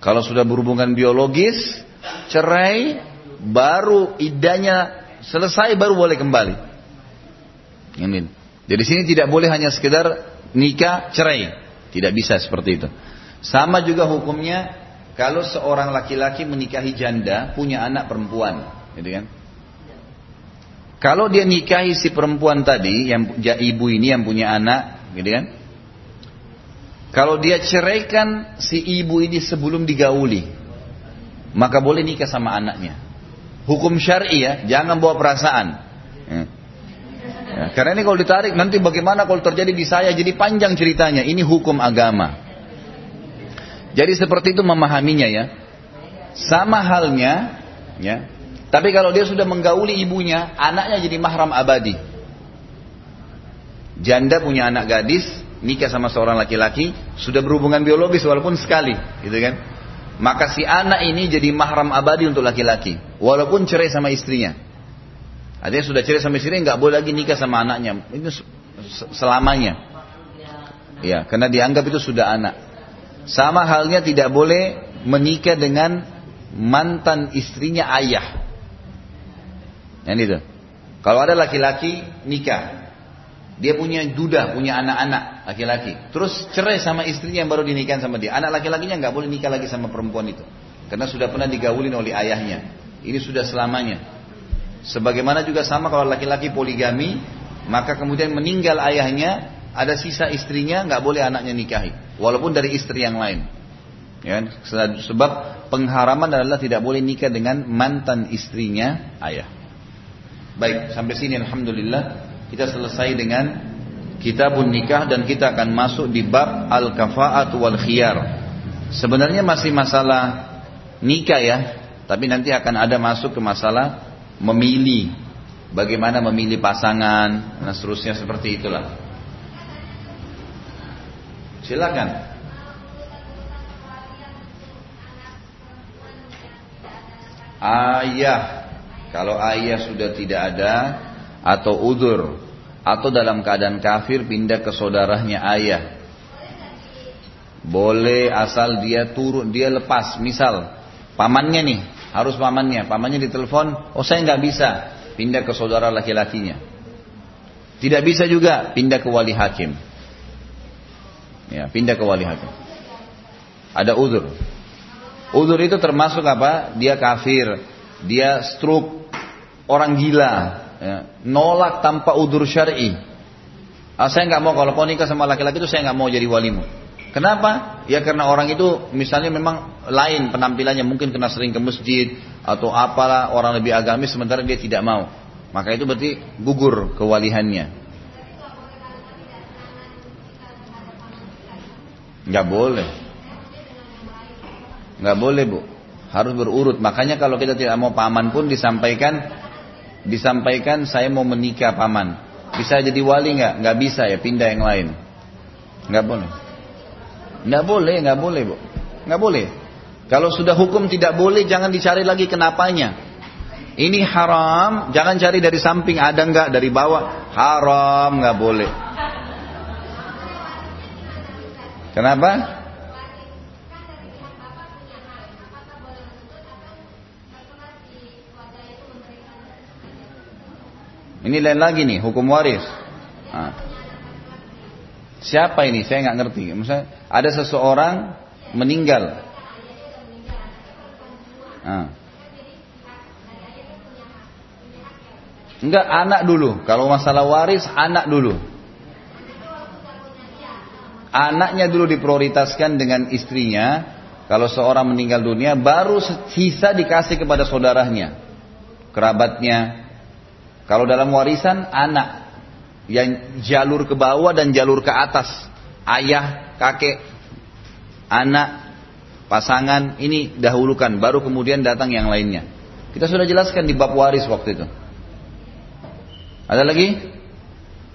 Kalau sudah berhubungan biologis, cerai baru idahnya selesai baru boleh kembali. Amin. Jadi sini tidak boleh hanya sekedar nikah cerai. Tidak bisa seperti itu. Sama juga hukumnya kalau seorang laki-laki menikahi janda punya anak perempuan, gitu kan? Kalau dia nikahi si perempuan tadi yang ibu ini yang punya anak, gitu kan? Kalau dia ceraikan si ibu ini sebelum digauli, maka boleh nikah sama anaknya. Hukum syar'i ya, jangan bawa perasaan. Ya. Ya, karena ini kalau ditarik nanti bagaimana kalau terjadi di saya jadi panjang ceritanya. Ini hukum agama. Jadi seperti itu memahaminya ya. Sama halnya ya. Tapi kalau dia sudah menggauli ibunya, anaknya jadi mahram abadi. Janda punya anak gadis, nikah sama seorang laki-laki, sudah berhubungan biologis walaupun sekali, gitu kan? Maka si anak ini jadi mahram abadi untuk laki-laki, walaupun cerai sama istrinya. Artinya sudah cerai sama istri nggak boleh lagi nikah sama anaknya. Ini selamanya. Ya, karena dianggap itu sudah anak. Sama halnya tidak boleh menikah dengan mantan istrinya ayah. Yang itu. Kalau ada laki-laki nikah, dia punya duda, punya anak-anak laki-laki. Terus cerai sama istrinya yang baru dinikahin sama dia. Anak laki-lakinya nggak boleh nikah lagi sama perempuan itu. Karena sudah pernah digaulin oleh ayahnya. Ini sudah selamanya. Sebagaimana juga sama kalau laki-laki poligami, maka kemudian meninggal ayahnya, ada sisa istrinya, nggak boleh anaknya nikahi, walaupun dari istri yang lain. Ya, kan? sebab pengharaman adalah tidak boleh nikah dengan mantan istrinya ayah. Baik, sampai sini Alhamdulillah kita selesai dengan kitabun nikah dan kita akan masuk di bab al-kafa'at wal khiyar. Sebenarnya masih masalah nikah ya, tapi nanti akan ada masuk ke masalah memilih. Bagaimana memilih pasangan dan seterusnya seperti itulah. Silakan. Ayah. Kalau ayah sudah tidak ada atau udur atau dalam keadaan kafir pindah ke saudaranya ayah boleh asal dia turun dia lepas misal pamannya nih harus pamannya. Pamannya ditelepon, oh saya nggak bisa. Pindah ke saudara laki-lakinya. Tidak bisa juga pindah ke wali hakim. Ya, pindah ke wali hakim. Ada udur. Udur itu termasuk apa? Dia kafir, dia stroke, orang gila, ya. nolak tanpa udur syar'i. Ah, saya nggak mau kalau kau nikah sama laki-laki itu saya nggak mau jadi walimu. Kenapa? Ya karena orang itu misalnya memang lain penampilannya mungkin kena sering ke masjid atau apalah orang lebih agamis sementara dia tidak mau. Maka itu berarti gugur kewalihannya. Gak boleh. Gak boleh bu. Harus berurut. Makanya kalau kita tidak mau paman pun disampaikan disampaikan saya mau menikah paman. Bisa jadi wali nggak? Nggak bisa ya pindah yang lain. Nggak boleh. Nggak boleh, nggak boleh, bu. Nggak boleh. Kalau sudah hukum tidak boleh, jangan dicari lagi kenapanya. Ini haram, jangan cari dari samping ada nggak dari bawah. Haram nggak boleh. Kenapa? Ini lain lagi nih, hukum waris. Nah. Siapa ini? Saya nggak ngerti. Misalnya ada seseorang meninggal. Nah. Enggak anak dulu. Kalau masalah waris anak dulu. Anaknya dulu diprioritaskan dengan istrinya. Kalau seorang meninggal dunia baru sisa dikasih kepada saudaranya, kerabatnya. Kalau dalam warisan anak yang jalur ke bawah dan jalur ke atas, ayah, kakek, anak, pasangan ini dahulukan, baru kemudian datang yang lainnya. Kita sudah jelaskan di bab waris waktu itu. Ada lagi?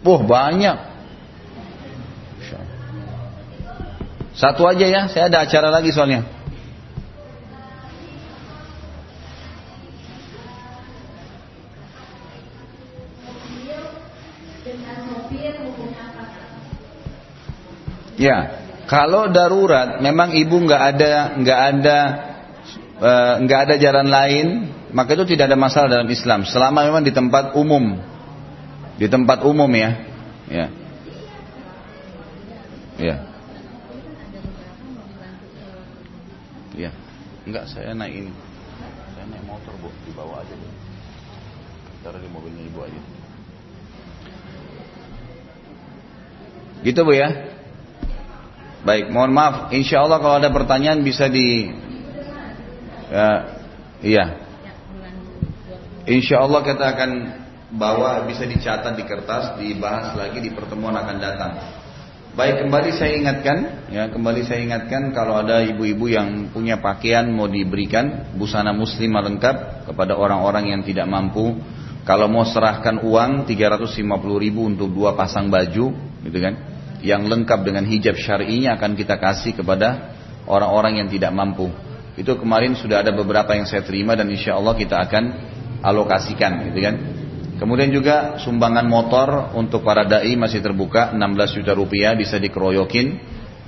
Wah banyak. Satu aja ya, saya ada acara lagi soalnya. Ya, kalau darurat, memang ibu nggak ada nggak ada eh, nggak ada jalan lain, maka itu tidak ada masalah dalam Islam. Selama memang di tempat umum, di tempat umum ya. Ya. Ya. Ya. Enggak, saya naik ini. Saya naik motor, Bu, dibawa aja, Bu. Taruh di mobilnya Ibu aja. Gitu, Bu ya? Baik, mohon maaf. Insya Allah kalau ada pertanyaan bisa di... Ya, iya. Insya Allah kita akan bawa bisa dicatat di kertas, dibahas lagi di pertemuan akan datang. Baik, kembali saya ingatkan, ya kembali saya ingatkan kalau ada ibu-ibu yang punya pakaian mau diberikan busana muslim lengkap kepada orang-orang yang tidak mampu. Kalau mau serahkan uang 350 ribu untuk dua pasang baju, gitu kan? Yang lengkap dengan hijab syar'inya akan kita kasih kepada orang-orang yang tidak mampu. Itu kemarin sudah ada beberapa yang saya terima dan insya Allah kita akan alokasikan, gitu kan? Kemudian juga sumbangan motor untuk para dai masih terbuka 16 juta rupiah bisa dikeroyokin.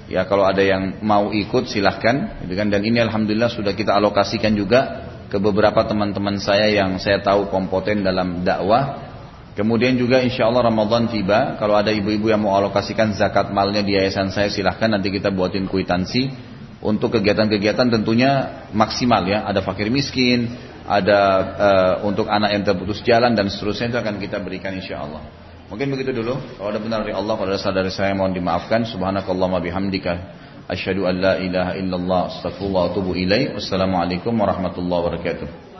Ya kalau ada yang mau ikut silahkan. Gitu kan. Dan ini alhamdulillah sudah kita alokasikan juga ke beberapa teman-teman saya yang saya tahu kompeten dalam dakwah. Kemudian juga insya Allah Ramadan tiba. Kalau ada ibu-ibu yang mau alokasikan zakat malnya di yayasan saya silahkan nanti kita buatin kuitansi untuk kegiatan-kegiatan tentunya maksimal ya. Ada fakir miskin, ada uh, untuk anak yang terputus jalan dan seterusnya itu akan kita berikan insya Allah. Mungkin begitu dulu. Kalau ada benar dari Allah, kalau ada salah dari saya mohon dimaafkan. Subhanakallahumma bihamdika. Asyhadu an la ilaha illallah astaghfirullah wa ilaih. Wassalamualaikum warahmatullahi wabarakatuh.